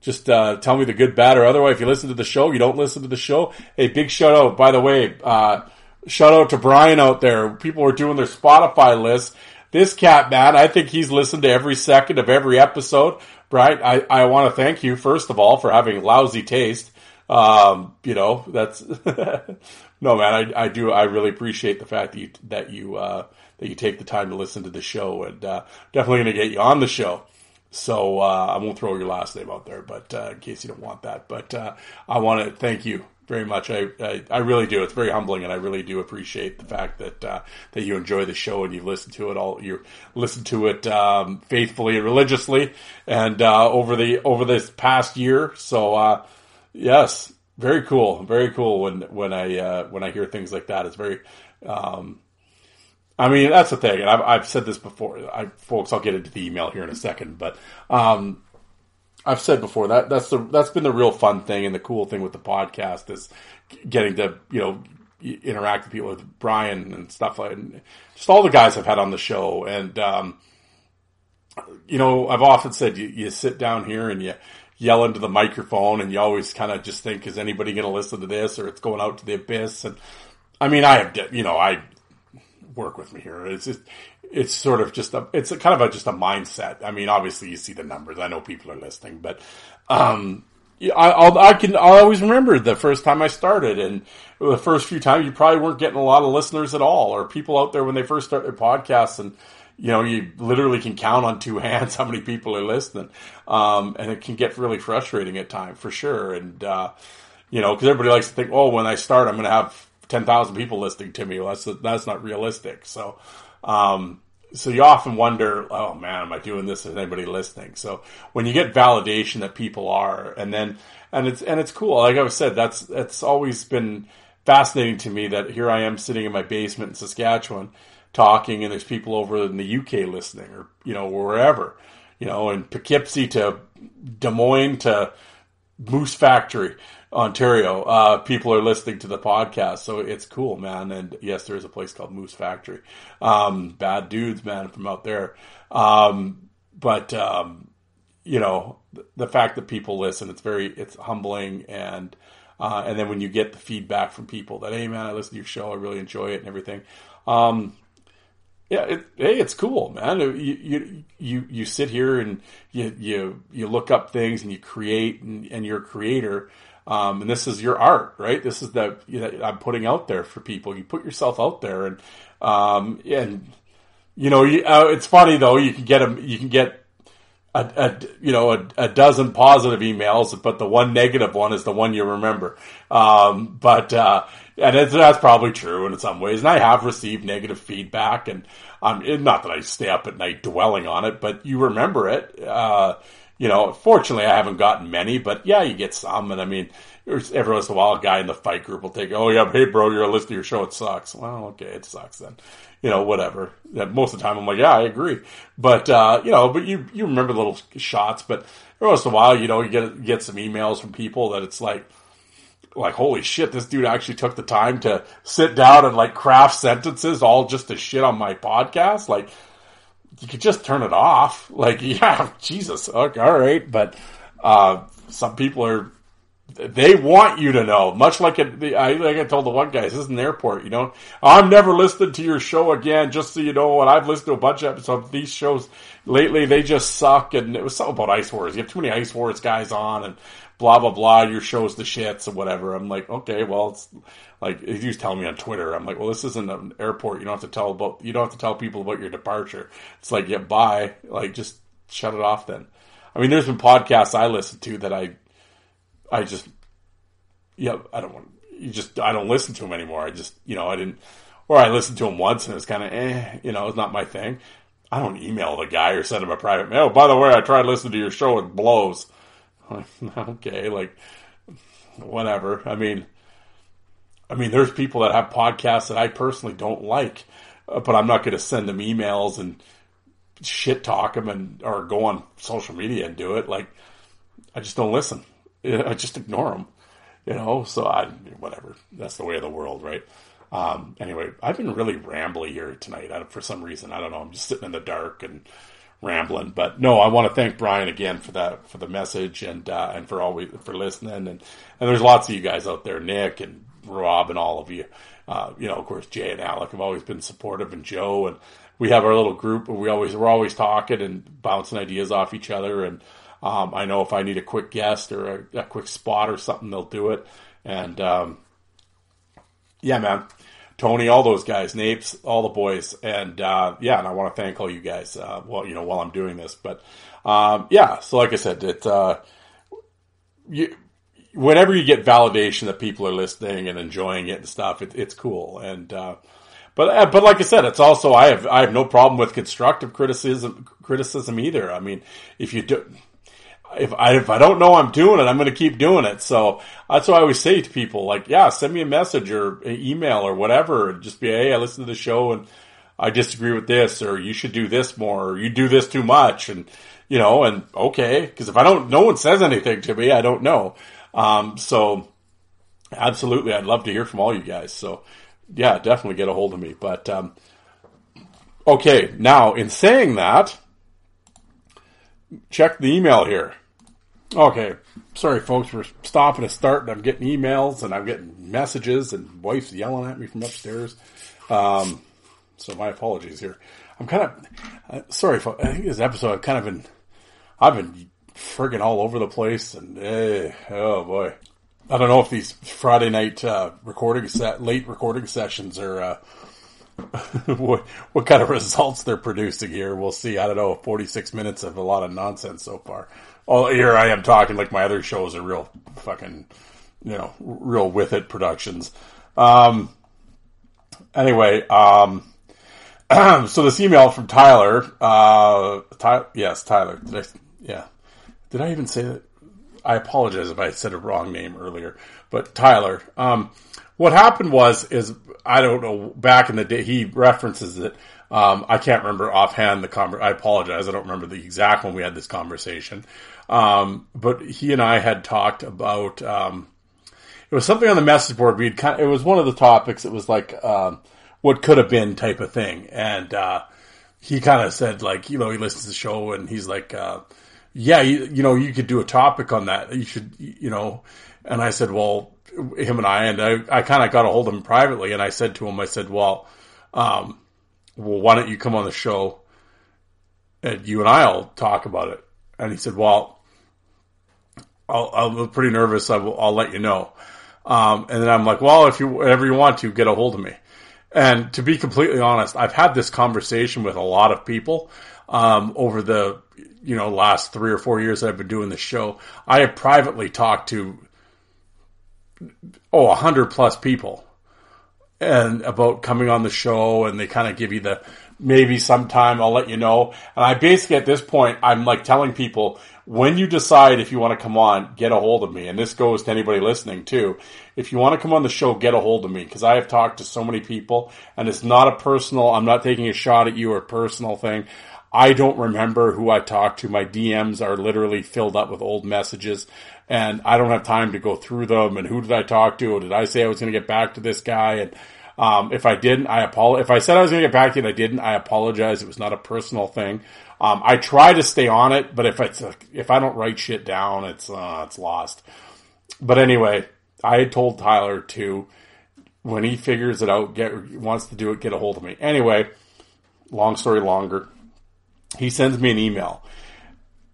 just uh, tell me the good, bad, or otherwise. If you listen to the show, you don't listen to the show. Hey, big shout out, by the way. Uh, shout out to Brian out there. People are doing their Spotify lists. This cat, man, I think he's listened to every second of every episode. Brian, I, I want to thank you, first of all, for having lousy taste. Um, you know, that's, no, man, I, I do, I really appreciate the fact that you, that you, uh, that you take the time to listen to the show and, uh, definitely going to get you on the show. So, uh, I won't throw your last name out there, but, uh, in case you don't want that, but, uh, I want to thank you very much. I, I, I really do. It's very humbling, and I really do appreciate the fact that uh, that you enjoy the show and you've listened to it all. You listened to it um, faithfully and religiously, and uh, over the over this past year. So uh, yes, very cool, very cool. When when I uh, when I hear things like that, it's very. Um, I mean, that's the thing, and I've, I've said this before. I, folks, I'll get into the email here in a second, but um, I've said before that that's the that's been the real fun thing and the cool thing with the podcast is getting to you know interact with people with Brian and stuff like and just all the guys I've had on the show. And um, you know I've often said you, you sit down here and you yell into the microphone and you always kind of just think is anybody going to listen to this or it's going out to the abyss? And I mean I have you know I work with me here. It's just it's sort of just a, it's a kind of a, just a mindset. I mean, obviously you see the numbers. I know people are listening, but, um, I, I'll, I can, I'll always remember the first time I started and the first few times you probably weren't getting a lot of listeners at all or people out there when they first start their podcasts and, you know, you literally can count on two hands how many people are listening. Um, and it can get really frustrating at times for sure. And, uh, you know, cause everybody likes to think, oh, when I start, I'm going to have 10,000 people listening to me. Well, that's, that's not realistic. So, um, so you often wonder, oh man, am I doing this? Is anybody listening? So when you get validation that people are, and then, and it's, and it's cool. Like I said, that's, that's always been fascinating to me that here I am sitting in my basement in Saskatchewan talking and there's people over in the UK listening or, you know, wherever, you know, in Poughkeepsie to Des Moines to Moose Factory. Ontario, uh, people are listening to the podcast, so it's cool, man. And yes, there is a place called Moose Factory. Um, bad dudes, man, from out there. Um, but um, you know, the fact that people listen, it's very, it's humbling, and uh, and then when you get the feedback from people that, hey, man, I listen to your show, I really enjoy it, and everything. Um, yeah, it, hey, it's cool, man. You, you you you sit here and you you you look up things and you create, and, and you're a creator um, and this is your art, right? This is the you know, I'm putting out there for people. You put yourself out there, and um, and you know, you, uh, it's funny though. You can get a you can get a, a you know a, a, dozen positive emails, but the one negative one is the one you remember. Um, but uh, and that's probably true in some ways. And I have received negative feedback, and um, it's not that I stay up at night dwelling on it, but you remember it. Uh, you know, fortunately, I haven't gotten many, but yeah, you get some. And I mean, every once in a while, a guy in the fight group will take, oh, yeah, hey, bro, you're listening to your show. It sucks. Well, okay, it sucks then. You know, whatever. Most of the time, I'm like, yeah, I agree. But, uh, you know, but you, you remember little shots. But every once in a while, you know, you get, get some emails from people that it's like, like, holy shit, this dude actually took the time to sit down and like craft sentences all just to shit on my podcast. Like, you could just turn it off. Like, yeah, Jesus, okay, all right. But uh, some people are they want you to know. Much like it, the, I like I told the one guy, this is an airport. You know, I'm never listening to your show again. Just so you know, and I've listened to a bunch of episodes of these shows lately. They just suck, and it was something about Ice Wars. You have too many Ice Wars guys on, and blah blah blah. Your show's the shits and whatever. I'm like, okay, well, it's like he was telling me on Twitter. I'm like, well, this isn't an airport. You don't have to tell about. You don't have to tell people about your departure. It's like, yeah, bye. Like, just shut it off then. I mean, there's been podcasts I listen to that I, I just, yeah, I don't want. You just, I don't listen to them anymore. I just, you know, I didn't, or I listened to them once and it's kind of, eh, you know, it's not my thing. I don't email the guy or send him a private mail. By the way, I tried listening to your show. It blows. okay, like whatever. I mean, I mean, there's people that have podcasts that I personally don't like, uh, but I'm not going to send them emails and shit talk them and or go on social media and do it. Like, I just don't listen. I just ignore them. You know, so I whatever. That's the way of the world, right? Um, anyway, I've been really rambly here tonight I, for some reason. I don't know. I'm just sitting in the dark and rambling. But no, I want to thank Brian again for that for the message and uh, and for always for listening. And and there's lots of you guys out there, Nick and Rob and all of you. Uh, you know, of course, Jay and Alec have always been supportive, and Joe and we have our little group. We always we're always talking and bouncing ideas off each other. And um, I know if I need a quick guest or a, a, quick spot or something, they'll do it. And um, yeah, man. Tony, all those guys, Napes, all the boys, and uh, yeah, and I want to thank all you guys. Uh, well, you know, while I'm doing this, but um, yeah. So, like I said, it uh, you, whenever you get validation that people are listening and enjoying it and stuff, it, it's cool. And uh, but uh, but like I said, it's also I have I have no problem with constructive criticism criticism either. I mean, if you do if I if I don't know I'm doing it, I'm going to keep doing it. So that's what I always say to people, like, yeah, send me a message or an email or whatever, and just be, hey, I listened to the show and I disagree with this, or you should do this more, or you do this too much, and you know, and okay, because if I don't, no one says anything to me, I don't know. Um, so absolutely, I'd love to hear from all you guys. So yeah, definitely get a hold of me. But um, okay, now in saying that check the email here. Okay, sorry folks for stopping. And I'm getting emails and I'm getting messages and wife's yelling at me from upstairs. Um, so my apologies here. I'm kind of uh, sorry. Folks. I think this episode I've kind of been I've been friggin' all over the place and eh, oh boy. I don't know if these Friday night uh, recording set, late recording sessions are uh, what, what kind of results they're producing here. We'll see. I don't know. 46 minutes of a lot of nonsense so far. Oh, here I am talking like my other shows are real fucking, you know, real with it productions. Um, anyway, um, so this email from Tyler, uh, Ty- yes, Tyler. Did I, yeah. Did I even say that? I apologize if I said a wrong name earlier, but Tyler, um, what happened was is I don't know. Back in the day, he references it. Um, I can't remember offhand the conver- I apologize. I don't remember the exact when we had this conversation. Um, but he and I had talked about. Um, it was something on the message board. We'd kind. Of, it was one of the topics. It was like um, what could have been type of thing, and uh, he kind of said like you know he listens to the show and he's like. Uh, yeah, you, you know, you could do a topic on that. You should, you know, and I said, well, him and I, and I, I kind of got a hold of him privately, and I said to him, I said, well, um, well, why don't you come on the show, and you and I'll talk about it. And he said, well, I'll, I'm pretty nervous. I will, I'll let you know. Um, and then I'm like, well, if you whatever you want to, get a hold of me. And to be completely honest, I've had this conversation with a lot of people um, over the you know last three or four years that I've been doing this show. I have privately talked to oh, a hundred plus people and about coming on the show and they kind of give you the maybe sometime I'll let you know. And I basically at this point, I'm like telling people when you decide if you want to come on, get a hold of me. And this goes to anybody listening too. If you want to come on the show, get a hold of me because I have talked to so many people and it's not a personal, I'm not taking a shot at you or personal thing. I don't remember who I talked to. My DMs are literally filled up with old messages and I don't have time to go through them. And who did I talk to? Did I say I was going to get back to this guy? And um, if I didn't, I apologize. If I said I was going to get back to you and I didn't, I apologize. It was not a personal thing. Um, I try to stay on it, but if it's if I don't write shit down, it's uh, it's lost. but anyway, I had told Tyler to when he figures it out, get wants to do it, get a hold of me. Anyway, long story longer. He sends me an email,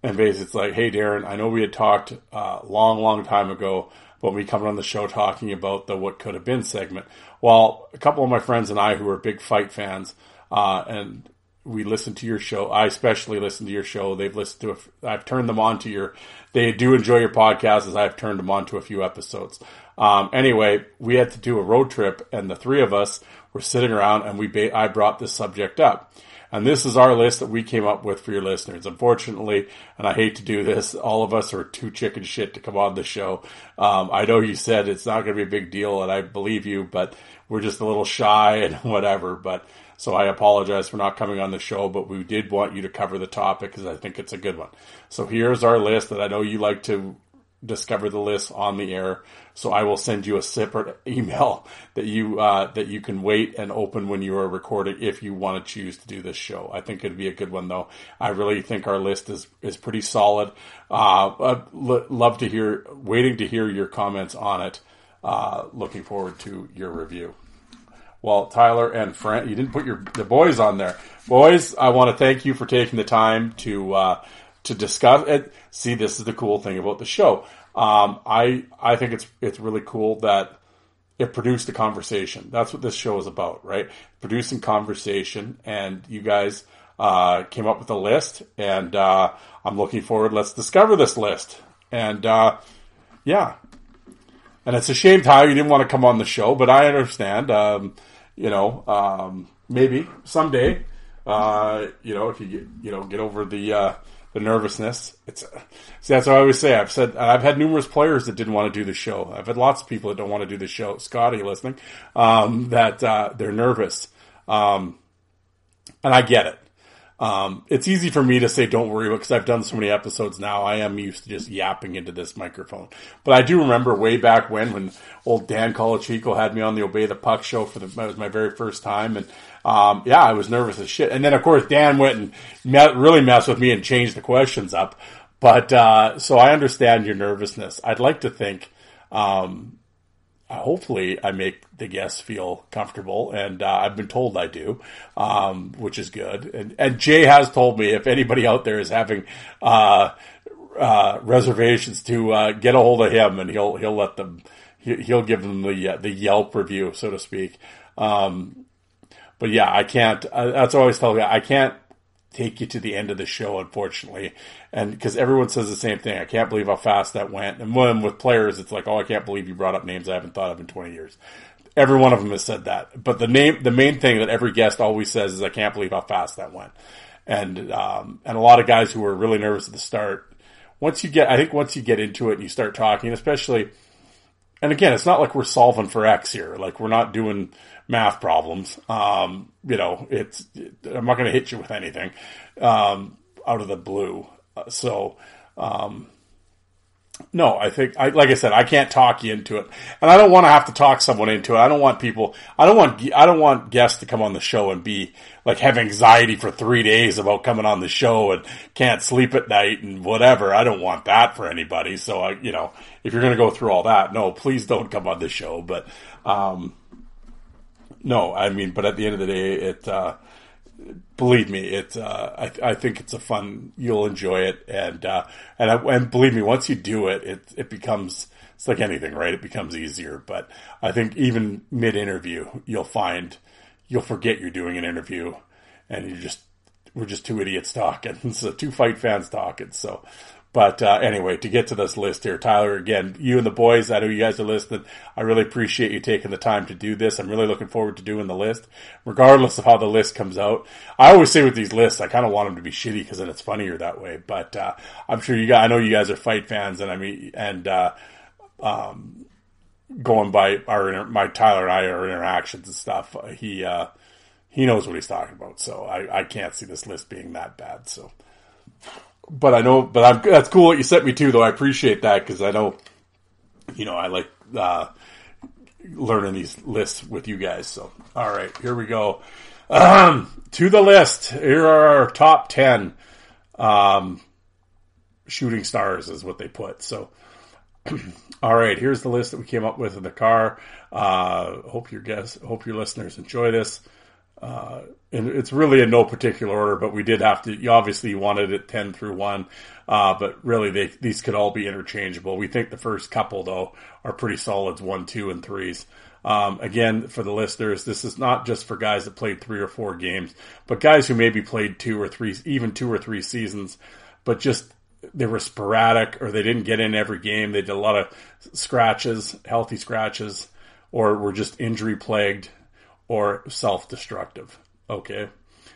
and basically it's like, "Hey, Darren, I know we had talked a uh, long, long time ago when we coming on the show talking about the what could have been segment. Well, a couple of my friends and I who are big fight fans, uh, and we listen to your show. I especially listen to your show. They've listened to. I've turned them on to your. They do enjoy your podcast as I've turned them on to a few episodes. Um, anyway, we had to do a road trip, and the three of us were sitting around, and we I brought this subject up. And this is our list that we came up with for your listeners. Unfortunately, and I hate to do this, all of us are too chicken shit to come on the show. Um, I know you said it's not going to be a big deal, and I believe you, but we're just a little shy and whatever. But so I apologize for not coming on the show, but we did want you to cover the topic because I think it's a good one. So here's our list that I know you like to discover the list on the air. So I will send you a separate email that you uh, that you can wait and open when you are recording if you want to choose to do this show. I think it'd be a good one though. I really think our list is is pretty solid. Uh, I'd l- love to hear, waiting to hear your comments on it. Uh, looking forward to your review. Well, Tyler and Fran, you didn't put your the boys on there. Boys, I want to thank you for taking the time to uh, to discuss it. See, this is the cool thing about the show. Um, I I think it's it's really cool that it produced a conversation. That's what this show is about, right? Producing conversation, and you guys uh, came up with a list, and uh, I'm looking forward. Let's discover this list, and uh, yeah, and it's a shame, Tyler, you didn't want to come on the show, but I understand. Um, you know, um, maybe someday, uh, you know, if you get you know get over the uh, the nervousness. It's see, that's what I always say. I've said I've had numerous players that didn't want to do the show. I've had lots of people that don't want to do the show. Scotty, listening, um, that uh, they're nervous, um, and I get it. Um, it's easy for me to say don't worry because I've done so many episodes now. I am used to just yapping into this microphone. But I do remember way back when, when old Dan Colachico had me on the Obey the Puck show for the, that was my very first time. And, um, yeah, I was nervous as shit. And then of course Dan went and met, really messed with me and changed the questions up. But, uh, so I understand your nervousness. I'd like to think, um, hopefully I make the guests feel comfortable, and uh, I've been told I do, um, which is good. And, and, Jay has told me if anybody out there is having uh, uh, reservations to uh, get a hold of him, and he'll he'll let them he'll give them the uh, the Yelp review, so to speak. Um, but yeah, I can't. Uh, that's always tell I can't take you to the end of the show, unfortunately. And because everyone says the same thing, I can't believe how fast that went. And when with players, it's like, oh, I can't believe you brought up names I haven't thought of in 20 years. Every one of them has said that. But the name, the main thing that every guest always says is, I can't believe how fast that went. And, um, and a lot of guys who were really nervous at the start, once you get, I think once you get into it and you start talking, especially, and again, it's not like we're solving for X here. Like we're not doing, math problems. Um, you know, it's, I'm not going to hit you with anything, um, out of the blue. Uh, so, um, no, I think, I, like I said, I can't talk you into it, and I don't want to have to talk someone into it. I don't want people, I don't want, I don't want guests to come on the show and be like have anxiety for three days about coming on the show and can't sleep at night and whatever. I don't want that for anybody. So I, you know, if you're going to go through all that, no, please don't come on the show. But, um, no, I mean, but at the end of the day, it, uh, believe me, it, uh, I, I think it's a fun, you'll enjoy it. And, uh, and, I, and believe me, once you do it, it, it becomes, it's like anything, right? It becomes easier. But I think even mid interview, you'll find you'll forget you're doing an interview and you just, we're just two idiots talking. So two fight fans talking. So but uh, anyway, to get to this list here, Tyler, again, you and the boys, I know you guys are listening. I really appreciate you taking the time to do this. I'm really looking forward to doing the list, regardless of how the list comes out. I always say with these lists, I kind of want them to be shitty because then it's funnier that way. But uh, I'm sure you guys, I know you guys are fight fans, and I mean, and uh, um, going by our my Tyler and I our interactions and stuff, he uh, he knows what he's talking about. So I, I can't see this list being that bad. So but I know, but I'm, that's cool what you sent me to, though. I appreciate that because I know, you know, I like uh, learning these lists with you guys. So, all right, here we go. Um, to the list. Here are our top ten um, shooting stars, is what they put. So, All right, here's the list that we came up with in the car. Uh, hope your guests, hope your listeners enjoy this. Uh, and it's really in no particular order, but we did have to. You obviously wanted it ten through one, uh, but really they, these could all be interchangeable. We think the first couple though are pretty solids, one, two, and threes. Um, again, for the listeners, this is not just for guys that played three or four games, but guys who maybe played two or three, even two or three seasons, but just they were sporadic or they didn't get in every game. They did a lot of scratches, healthy scratches, or were just injury plagued or self destructive. Okay.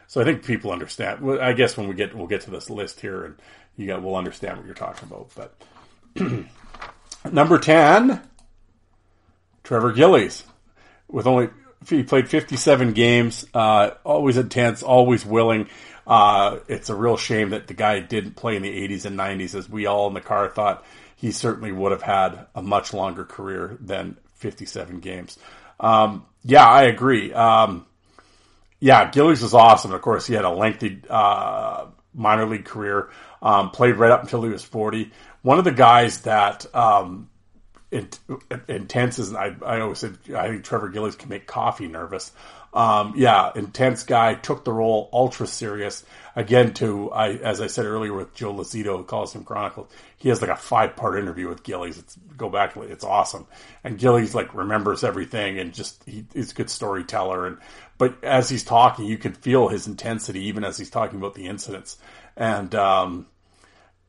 So I think people understand. I guess when we get, we'll get to this list here and you got, we'll understand what you're talking about. But number 10, Trevor Gillies with only, he played 57 games, uh, always intense, always willing. Uh, it's a real shame that the guy didn't play in the 80s and 90s as we all in the car thought he certainly would have had a much longer career than 57 games. Um, yeah, I agree. Um, yeah, Gillies is awesome. Of course, he had a lengthy uh, minor league career. Um, played right up until he was 40. One of the guys that um, intense is I, I always said I think Trevor Gillies can make coffee nervous. Um, yeah, intense guy took the role ultra serious. Again, to I as I said earlier with Joe calls him Chronicles, he has like a five part interview with Gillies. It's go back, it's awesome. And Gillies like remembers everything and just he, he's a good storyteller. And but as he's talking, you can feel his intensity even as he's talking about the incidents. And um,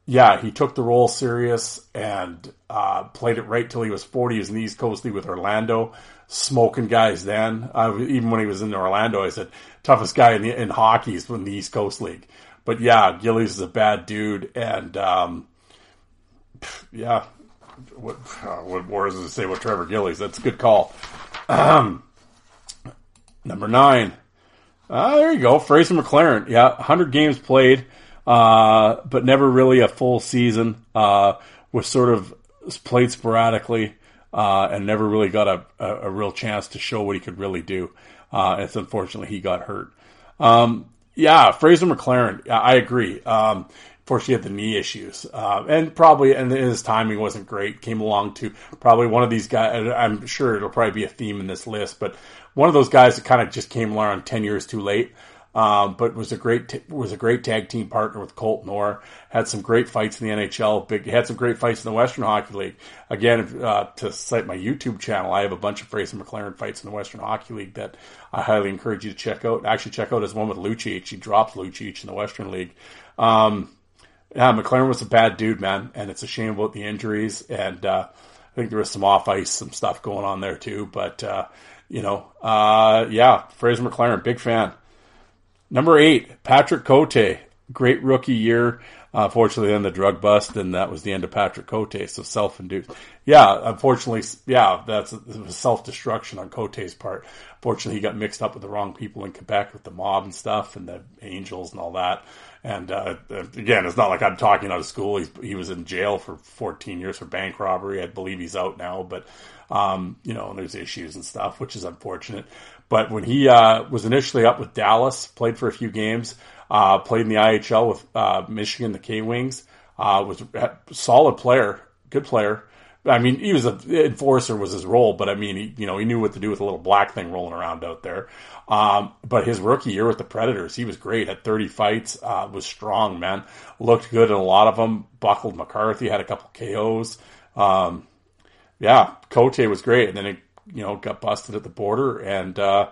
yeah, he took the role serious and uh, played it right till he was 40. He was in the East Coast League with Orlando, smoking guys then. Uh, even when he was in Orlando, I said, toughest guy in, the, in hockey is the East Coast League. But yeah, Gillies is a bad dude. And um, yeah, what, uh, what more is to say about Trevor Gillies? That's a good call. Um, number nine. Uh, there you go. Fraser McLaren. Yeah, 100 games played, uh, but never really a full season. Uh, was sort of played sporadically uh, and never really got a, a, a, real chance to show what he could really do. Uh, it's unfortunately he got hurt. Um, yeah, Fraser McLaren. I agree. Um, he had the knee issues, uh, and probably and his timing wasn't great. Came along to probably one of these guys. I'm sure it'll probably be a theme in this list, but one of those guys that kind of just came along ten years too late. Um, but was a great t- was a great tag team partner with Colt Nohr. Had some great fights in the NHL. Big had some great fights in the Western Hockey League. Again, uh, to cite my YouTube channel, I have a bunch of Fraser McLaren fights in the Western Hockey League that I highly encourage you to check out. Actually, check out his one with Lucic. He dropped Lucic in the Western League. Um, yeah, McLaren was a bad dude, man, and it's a shame about the injuries. And uh, I think there was some off ice, some stuff going on there too. But uh, you know, uh, yeah, Fraser McLaren, big fan. Number eight, Patrick Cote, great rookie year. Uh, unfortunately, then the drug bust, and that was the end of Patrick Cote. So self-induced. Yeah, unfortunately, yeah, that's self-destruction on Cote's part. Fortunately, he got mixed up with the wrong people in Quebec with the mob and stuff, and the Angels and all that. And uh, again, it's not like I'm talking out of school. He was in jail for 14 years for bank robbery. I believe he's out now, but um, you know, there's issues and stuff, which is unfortunate. But when he uh, was initially up with Dallas, played for a few games, uh, played in the IHL with uh, Michigan, the K Wings, uh, was a solid player, good player. I mean, he was an enforcer was his role, but I mean, he, you know, he knew what to do with a little black thing rolling around out there. Um, but his rookie year with the Predators, he was great. Had 30 fights, uh, was strong, man. Looked good in a lot of them. Buckled McCarthy, had a couple KOs. Um, yeah, Cote was great. And then it, you know, got busted at the border and, uh,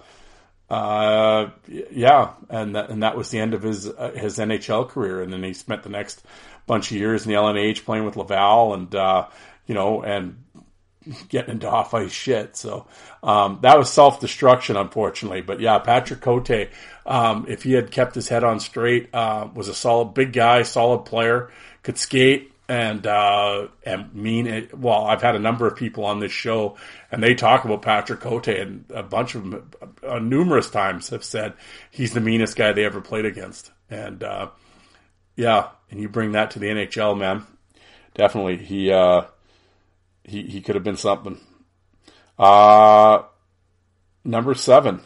uh, yeah, and that, and that was the end of his uh, his NHL career. And then he spent the next bunch of years in the LNH playing with Laval, and uh, you know, and getting into off ice shit. So um, that was self destruction, unfortunately. But yeah, Patrick Cote, um, if he had kept his head on straight, uh, was a solid big guy, solid player, could skate and uh, and mean it. Well, I've had a number of people on this show, and they talk about Patrick Cote, and a bunch of them, uh, numerous times, have said he's the meanest guy they ever played against. And uh, yeah, and you bring that to the NHL, man. Definitely, he uh, he he could have been something. Uh number seven.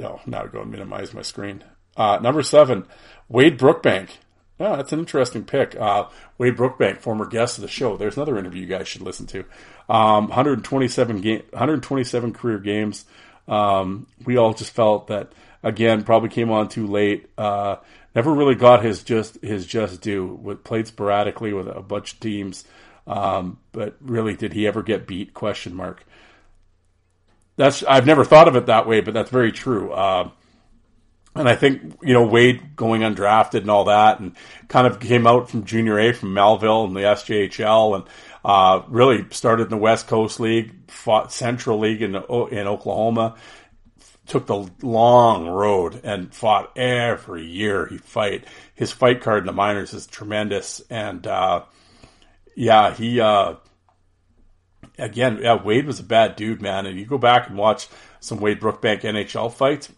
Oh, now go and minimize my screen. Uh, number seven, Wade Brookbank. Yeah, that's an interesting pick. Uh, Wade Brookbank, former guest of the show. There's another interview you guys should listen to. Um, 127 game, 127 career games. Um, we all just felt that again, probably came on too late. Uh, never really got his just his just due. With played sporadically with a bunch of teams, um, but really, did he ever get beat? Question mark. That's I've never thought of it that way, but that's very true. Uh, and I think you know Wade going undrafted and all that, and kind of came out from Junior A from Melville and the SJHL, and uh, really started in the West Coast League, fought Central League in in Oklahoma, took the long road and fought every year. He fight his fight card in the minors is tremendous, and uh, yeah, he uh, again, yeah, Wade was a bad dude, man. And you go back and watch some Wade Brookbank NHL fights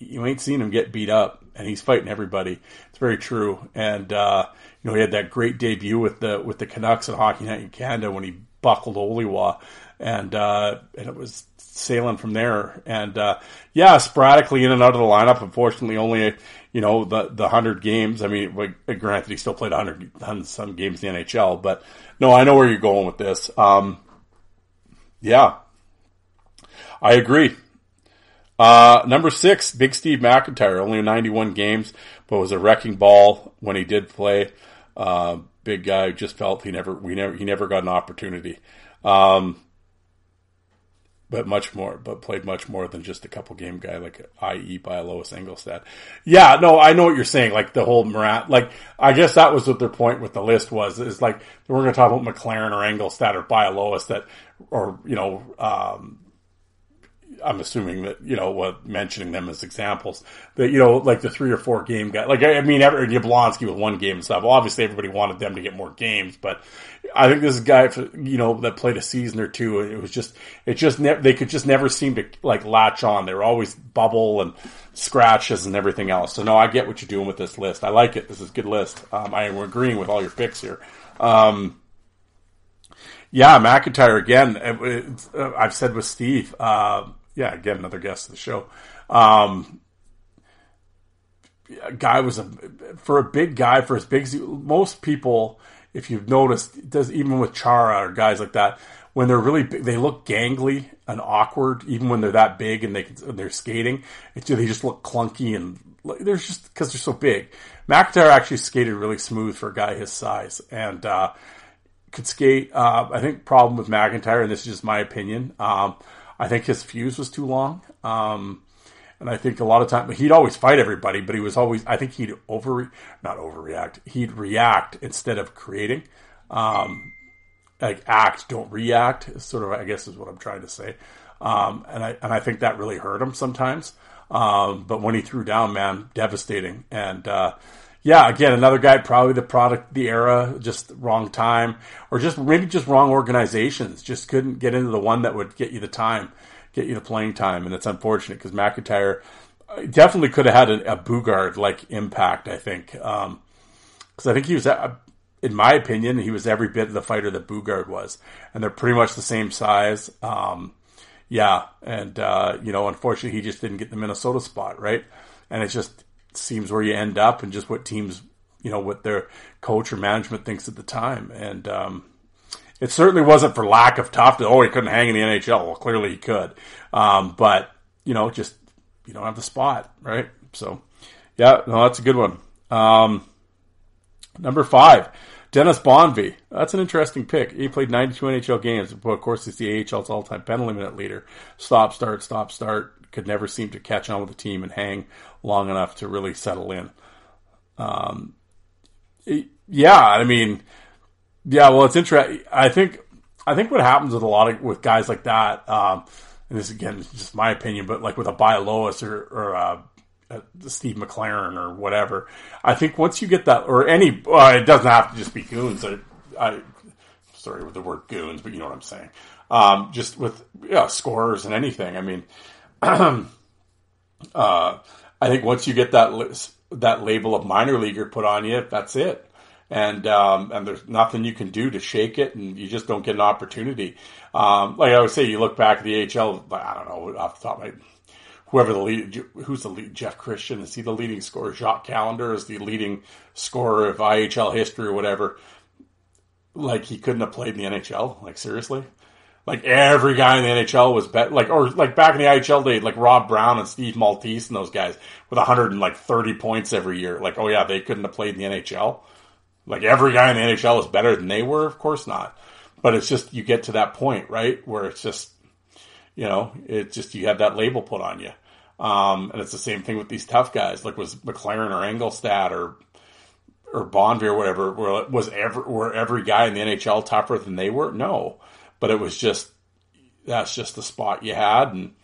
you ain't seen him get beat up, and he's fighting everybody. It's very true. And uh, you know, he had that great debut with the with the Canucks at Hockey Night in Canada when he buckled Oliwa, and uh, and it was sailing from there. And uh, yeah, sporadically in and out of the lineup. Unfortunately, only you know the the hundred games. I mean, granted, he still played 100, some games in the NHL, but no, I know where you're going with this. Um, yeah, I agree. Uh, number six, Big Steve McIntyre, only 91 games, but was a wrecking ball when he did play. Uh, big guy, just felt he never, we never, he never got an opportunity. Um, but much more, but played much more than just a couple game guy, like i.e. by Lois Angelstad. Yeah, no, I know what you're saying. Like the whole Morat, like I guess that was what their point with the list was. Is like we're going to talk about McLaren or Angelstad or Bialowas that, or you know, um, I'm assuming that you know what mentioning them as examples that you know like the three or four game guy like I mean every Yablonski with one game and stuff. Obviously, everybody wanted them to get more games, but I think this guy you know that played a season or two. It was just it just ne- they could just never seem to like latch on. They were always bubble and scratches and everything else. So no, I get what you're doing with this list. I like it. This is a good list. Um, I am agreeing with all your picks here. Um, yeah, McIntyre again. It, uh, I've said with Steve. Uh, yeah, again, another guest of the show. Um, guy was a for a big guy for as big as most people. If you've noticed, does even with Chara or guys like that, when they're really big, they look gangly and awkward. Even when they're that big and they they're skating, it, they just look clunky and there's just because they're so big. McIntyre actually skated really smooth for a guy his size and uh, could skate. Uh, I think problem with McIntyre, and this is just my opinion. Um, I think his fuse was too long. Um, and I think a lot of time he'd always fight everybody, but he was always, I think he'd over, not overreact. He'd react instead of creating. Um, like act, don't react. Sort of, I guess, is what I'm trying to say. Um, and I and I think that really hurt him sometimes. Um, but when he threw down, man, devastating. And uh, yeah, again, another guy, probably the product, the era, just wrong time, or just maybe just wrong organizations. Just couldn't get into the one that would get you the time, get you the playing time, and it's unfortunate because McIntyre uh, definitely could have had a, a Boogaard like impact. I think because um, I think he was, uh, in my opinion, he was every bit of the fighter that Boogaard was, and they're pretty much the same size. Um, yeah, and uh, you know, unfortunately, he just didn't get the Minnesota spot right, and it's just seems where you end up and just what teams, you know, what their coach or management thinks at the time. And um, it certainly wasn't for lack of toughness. Oh, he couldn't hang in the NHL. Well, clearly he could. Um, but, you know, just, you don't have the spot, right? So, yeah, no, that's a good one. Um, number five, Dennis Bonvie. That's an interesting pick. He played 92 NHL games. But of course, he's the AHL's all-time penalty minute leader. Stop, start, stop, start could never seem to catch on with the team and hang long enough to really settle in. Um, yeah, I mean, yeah. Well, it's interesting. I think I think what happens with a lot of with guys like that, um, and this again is just my opinion, but like with a Bialowas or, or uh, uh, Steve McLaren or whatever, I think once you get that, or any, uh, it doesn't have to just be goons. I, I sorry with the word goons, but you know what I'm saying. Um, just with yeah, scorers and anything. I mean, uh, I think once you get that that label of minor leaguer put on you, that's it. And um, and there's nothing you can do to shake it, and you just don't get an opportunity. Um, like I would say, you look back at the AHL. I don't know off the top of my whoever the lead, who's the lead, Jeff Christian, is he the leading scorer? Jock Callander is the leading scorer of IHL history or whatever. Like he couldn't have played in the NHL. Like seriously, like every guy in the NHL was bet like or like back in the IHL day, like Rob Brown and Steve Maltais and those guys with 130 points every year. Like oh yeah, they couldn't have played in the NHL. Like every guy in the NHL is better than they were. Of course not. But it's just you get to that point, right, where it's just you know, it's just you have that label put on you. Um, and it's the same thing with these tough guys, like was McLaren or Angelstad or or Bonvie or whatever. where Was every were every guy in the NHL tougher than they were? No, but it was just that's just the spot you had, and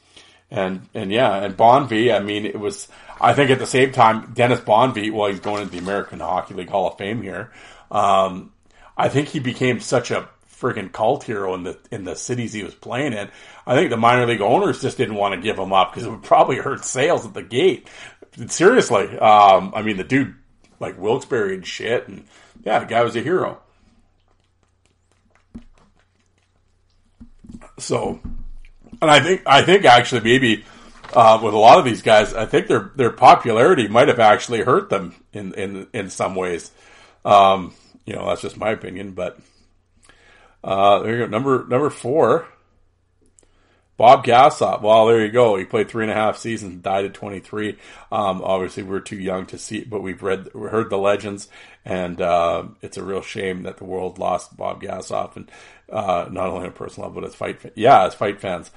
and and yeah, and Bonvie. I mean, it was. I think at the same time, Dennis Bonvie. Well, he's going into the American Hockey League Hall of Fame here. Um, I think he became such a freaking cult hero in the in the cities he was playing in. I think the minor league owners just didn't want to give him up because it would probably hurt sales at the gate. Seriously, um, I mean the dude like Wilkes-Barre and shit, and yeah, the guy was a hero. So, and I think I think actually maybe uh, with a lot of these guys, I think their their popularity might have actually hurt them in in in some ways. Um, you know, that's just my opinion, but. Uh, there you go. Number number four, Bob Gassoff. Well, there you go. He played three and a half seasons, died at 23. Um, obviously, we're too young to see, but we've read, heard the legends, and uh, it's a real shame that the world lost Bob Gassoff, and uh, not only on a personal level, but as fight, yeah, as fight fans.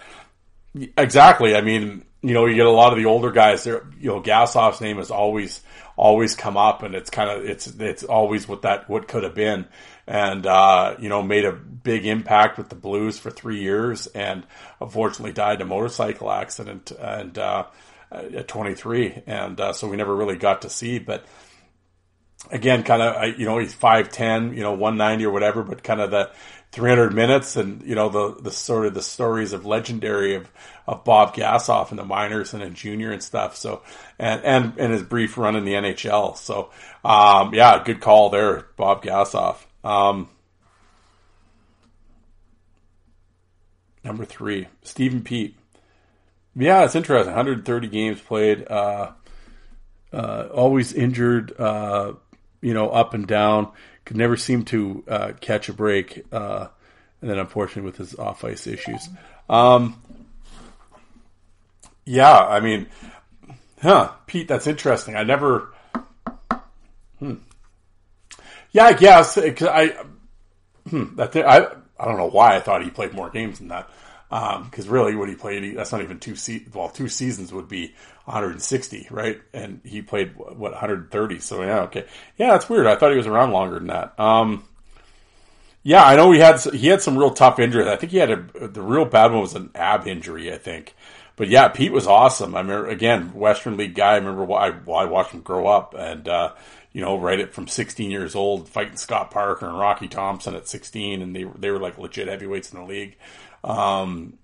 Exactly. I mean, you know, you get a lot of the older guys there. You know, Gassoff's name has always always come up, and it's kind of it's it's always what that what could have been and uh, you know made a big impact with the Blues for three years, and unfortunately died in a motorcycle accident and uh, at 23, and uh, so we never really got to see. But again, kind of you know he's 5'10, you know 190 or whatever, but kind of the 300 minutes, and you know the the sort of the stories of legendary of of Bob Gassoff in the minors and in junior and stuff. So and and and his brief run in the NHL. So um, yeah, good call there, Bob Gassoff. Um, number three, Stephen Peat. Yeah, it's interesting. 130 games played. Uh, uh, always injured. Uh, you know, up and down. Could never seem to uh, catch a break. Uh, and then, unfortunately, with his off ice issues. Um, yeah, I mean, huh, Peat. That's interesting. I never. Hmm. Yeah, I guess because I, hmm, thing, I I don't know why I thought he played more games than that. Because um, really, what he played, that's not even two se- well, two seasons would be 160, right? And he played what 130. So yeah, okay, yeah, that's weird. I thought he was around longer than that. Um, yeah, I know he had he had some real tough injuries. I think he had a the real bad one was an ab injury, I think. But yeah, Peat was awesome. I remember again, Western League guy. I remember why I, I watched him grow up, and uh, you know, right at from 16 years old, fighting Scott Parker and Rocky Thompson at 16, and they they were like legit heavyweights in the league. Um,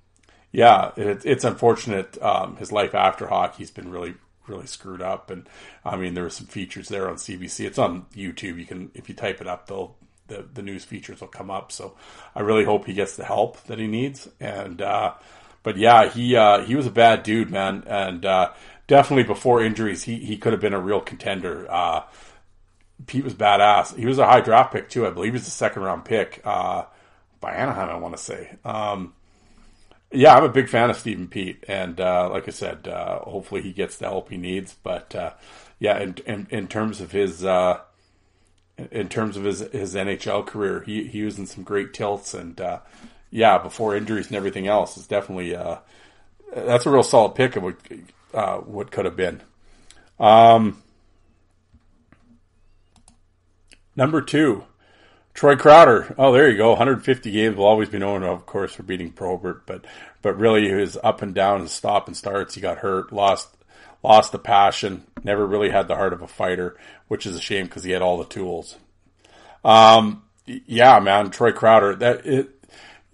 yeah, it, it's unfortunate. Um, his life after hockey's been really really screwed up, and I mean there were some features there on CBC. It's on YouTube. You can if you type it up, they'll the the news features will come up. So I really hope he gets the help that he needs. And uh, but yeah, he uh, he was a bad dude, man, and uh, definitely before injuries, he he could have been a real contender. Peat was badass. He was a high draft pick too. I believe he was a second round pick uh, by Anaheim. I want to say. Um, yeah, I'm a big fan of Stephen Peat, and uh, like I said, uh, hopefully he gets the help he needs. But uh, yeah, in, in, in terms of his uh, in terms of his his NHL career, he he was in some great tilts, and uh, yeah, before injuries and everything else, it's definitely that's a real solid pick of what what could have been. Um, Number two, Troy Crowder. Oh, there you go. 150 games will always be known, of course, for beating Probert, but but really his up and down and stop and starts. He got hurt, lost lost the passion, never really had the heart of a fighter, which is a shame because he had all the tools. Um, yeah, man, Troy Crowder. That it.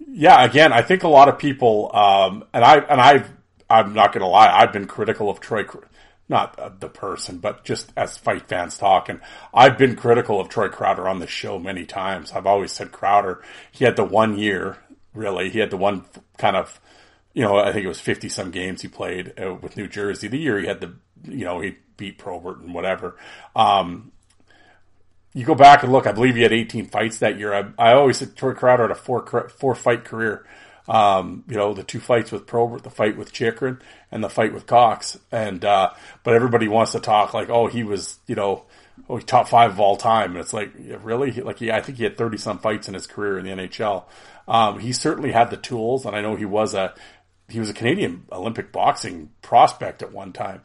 Yeah, again, I think a lot of people, um, and I and I, I'm not going to lie, I've been critical of Troy not the person, but just as fight fans talk. And I've been critical of Troy Crowder on the show many times. I've always said Crowder, he had the one year, really, he had the one kind of you know, I think it was 50 some games he played uh, with New Jersey. The year he had the, you know, he beat Probert and whatever. Um, you go back and look, I believe he had 18 fights that year. I, I always said Troy Crowder had a four, four fight career. Um, you know, the two fights with Probert, the fight with Chychrun, and the fight with Cox. And, uh, but everybody wants to talk like, oh, he was, you know, oh, top five of all time. And it's like, really? Like, he, I think he had 30 some fights in his career in the NHL. Um, he certainly had the tools, and I know he was a, he was a Canadian Olympic boxing prospect at one time.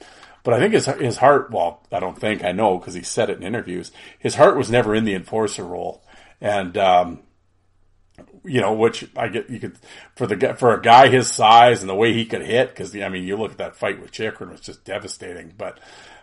But I think his his heart, well, I don't think I know because he said it in interviews. His heart was never in the enforcer role, and um, you know, which I get you could for the for a guy his size and the way he could hit. Because I mean, you look at that fight with Chychrun, was just devastating. But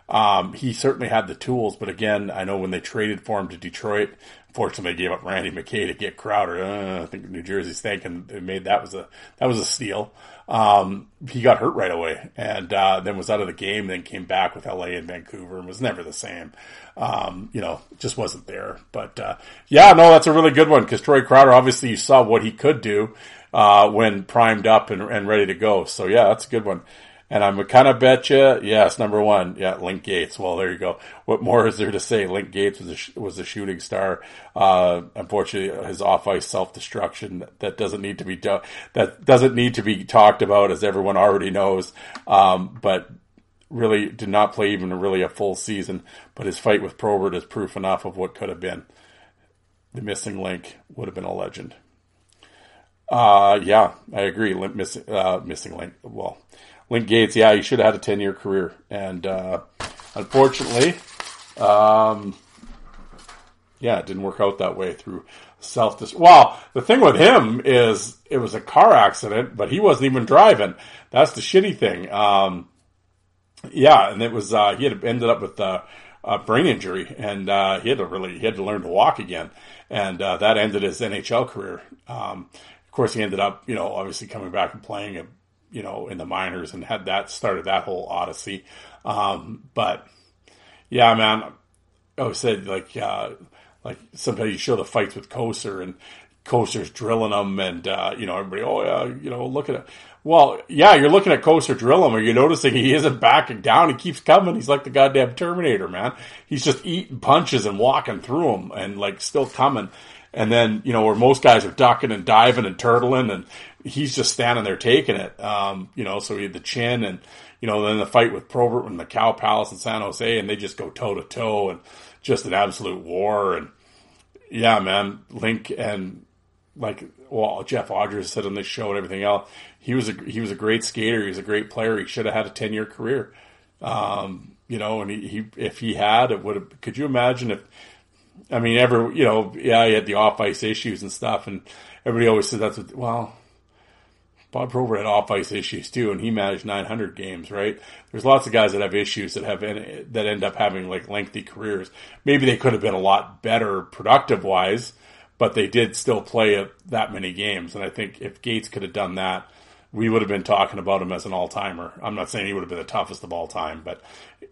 um, he certainly had the tools. But again, I know when they traded for him to Detroit, fortunately they gave up Randy McKay to get Crowder. Uh, I think New Jersey's thinking they made that was a that was a steal um, he got hurt right away and uh, then was out of the game. Then came back with LA and Vancouver and was never the same. Um, you know, just wasn't there. But uh, yeah, no, that's a really good one because Troy Crowder obviously you saw what he could do uh, when primed up and, and ready to go. So yeah, that's a good one. And I'm kind of bet you, yes, number one, yeah, Link Gaetz. Well, there you go. What more is there to say? Link Gaetz was a, was a shooting star. Uh, unfortunately, his off ice self destruction that doesn't need to be do- that doesn't need to be talked about, as everyone already knows. Um, but really did not play even really a full season. But his fight with Probert is proof enough of what could have been. The missing link would have been a legend. Uh, yeah, I agree. Miss, uh, missing link. Well, Link Gaetz, yeah, he should have had a 10 year career. And, uh, unfortunately, um, yeah, it didn't work out that way through self dis. Well, the thing with him is it was a car accident, but he wasn't even driving. That's the shitty thing. Um, yeah, and it was, uh, he had ended up with, a brain injury and, uh, he had to really, he had to learn to walk again. And, uh, that ended his NHL career. Um, of course, he ended up, you know, obviously coming back and playing you know, in the minors and had that started that whole odyssey. Um, but yeah, man, I said like, uh, like sometimes you show the fights with Kocur and Kocur's drilling them and, uh, you know, everybody, oh yeah, you know, look at it. Well, yeah, you're looking at Kocur drill him, or you're noticing he isn't backing down. He keeps coming. He's like the goddamn Terminator, man. He's just eating punches and walking through them and like still coming. And then, you know, where most guys are ducking and diving and turtling and he's just standing there taking it. Um, you know, so he had the chin and, you know, then the fight with Probert and the Cow Palace in San Jose and they just go toe to toe and just an absolute war. And yeah, man, Link and like, well, Jeff Odgers said on this show and everything else, he was a, he was a great skater. He was a great player. He should have had a 10 year career. Um, you know, and he, he, if he had, it would have, could you imagine if, I mean, ever, you know, yeah, he had the off ice issues and stuff and everybody always said that's what, well, Bob Probert had off ice issues too, and he managed 900 games. Right? There's lots of guys that have issues that have that end up having like lengthy careers. Maybe they could have been a lot better productive wise, but they did still play that many games. And I think if Gaetz could have done that, we would have been talking about him as an all timer. I'm not saying he would have been the toughest of all time, but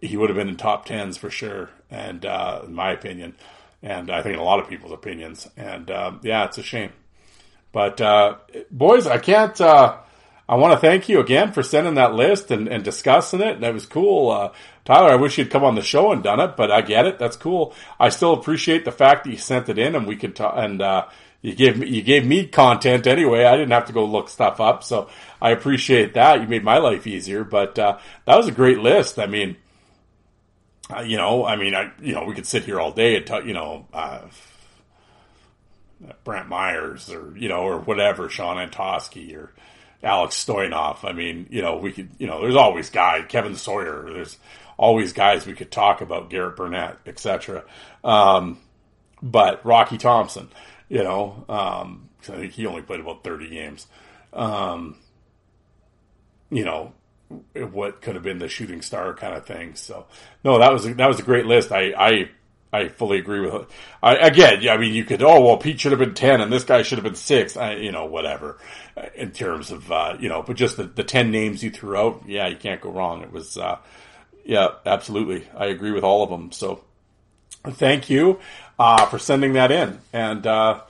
he would have been in top tens for sure. And uh, in my opinion, and I think in a lot of people's opinions. And uh, yeah, it's a shame. But uh, boys, I can't. Uh, I want to thank you again for sending that list and, and discussing it. And it was cool. Uh, Tyler, I wish you'd come on the show and done it, but I get it. That's cool. I still appreciate the fact that you sent it in and we could talk and, uh, you gave me, you gave me content anyway. I didn't have to go look stuff up. So I appreciate that. You made my life easier, but, uh, that was a great list. I mean, uh, you know, I mean, I, you know, we could sit here all day and talk, you know, uh, Brantt Myhres or, you know, or whatever, Shawn Antoski or Alex Stojanov. I mean, you know, we could, you know, there's always guys, Kevin Sawyer, there's always guys we could talk about, Garrett Burnett, etc. Um, but Rocky Thompson, you know, um, I think he only played about 30 games. Um, you know, what could have been the shooting star kind of thing. So, no, that was that was a great list. I, I I fully agree with it. I, again, yeah, I mean, you could, oh, well, Peat should have been 10 and this guy should have been six, I, you know, whatever, uh, in terms of, uh, you know, but just the, the 10 names you threw out, yeah, you can't go wrong. It was, uh, yeah, absolutely. I agree with all of them. So thank you, uh, for sending that in. And, uh,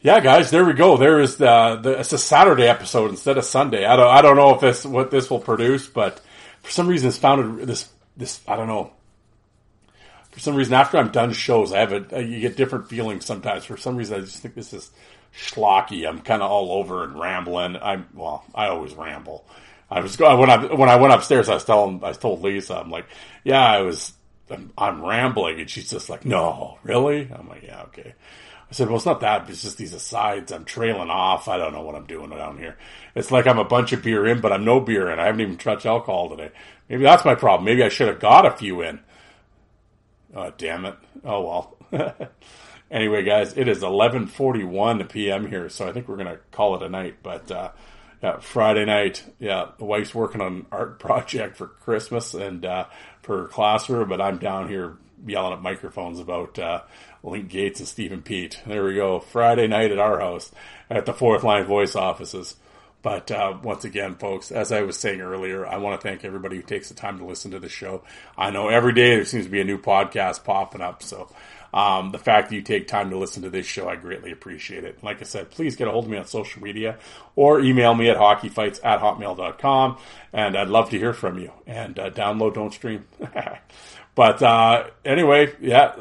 yeah, guys, there we go. There is the, the it's a Saturday episode instead of Sunday. I don't I don't know if this what this will produce, but for some reason it's founded this this I don't know. For some reason, after I'm done shows, I have a you get different feelings sometimes. For some reason, I just think this is schlocky. I'm kind of all over and rambling. I'm well, I always ramble. I was going when I when I went upstairs, I was telling I told Lisa, I'm like, yeah, I was I'm, I'm rambling, and she's just like, no, really? I'm like, yeah, okay. I said, well, it's not that. It's just these asides. I'm trailing off. I don't know what I'm doing down here. It's like I'm a bunch of beer in, but I'm no beer in. I haven't even touched alcohol today. Maybe that's my problem. Maybe I should have got a few in. Oh, damn it. Oh, well. anyway, guys, it is 11:41 p.m. here, so I think we're gonna call it a night. But uh, yeah, Friday night, yeah, the wife's working on an art project for Christmas and uh, for her classroom, but I'm down here yelling at microphones about uh, Link Gaetz and Stephen Peat. There we go. Friday night at our house at the Fourth Line Voice offices. But uh, once again, folks, as I was saying earlier, I want to thank everybody who takes the time to listen to the show. I know every day there seems to be a new podcast popping up, so um, the fact that you take time to listen to this show, I greatly appreciate it. Like I said, please get a hold of me on social media or email me at hockeyfights at hotmail.com, and I'd love to hear from you. And uh, download, don't stream. but uh, anyway, yeah,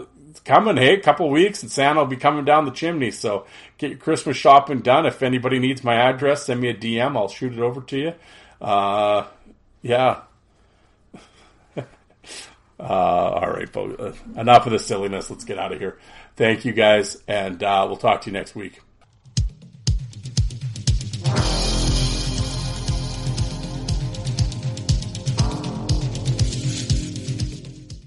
coming. Hey, a couple weeks, and Santa will be coming down the chimney. So get your Christmas shopping done. If anybody needs my address, send me a DM. I'll shoot it over to you. Uh, yeah. uh, all right, folks. Uh, enough of the silliness. Let's get out of here. Thank you, guys, and uh, we'll talk to you next week.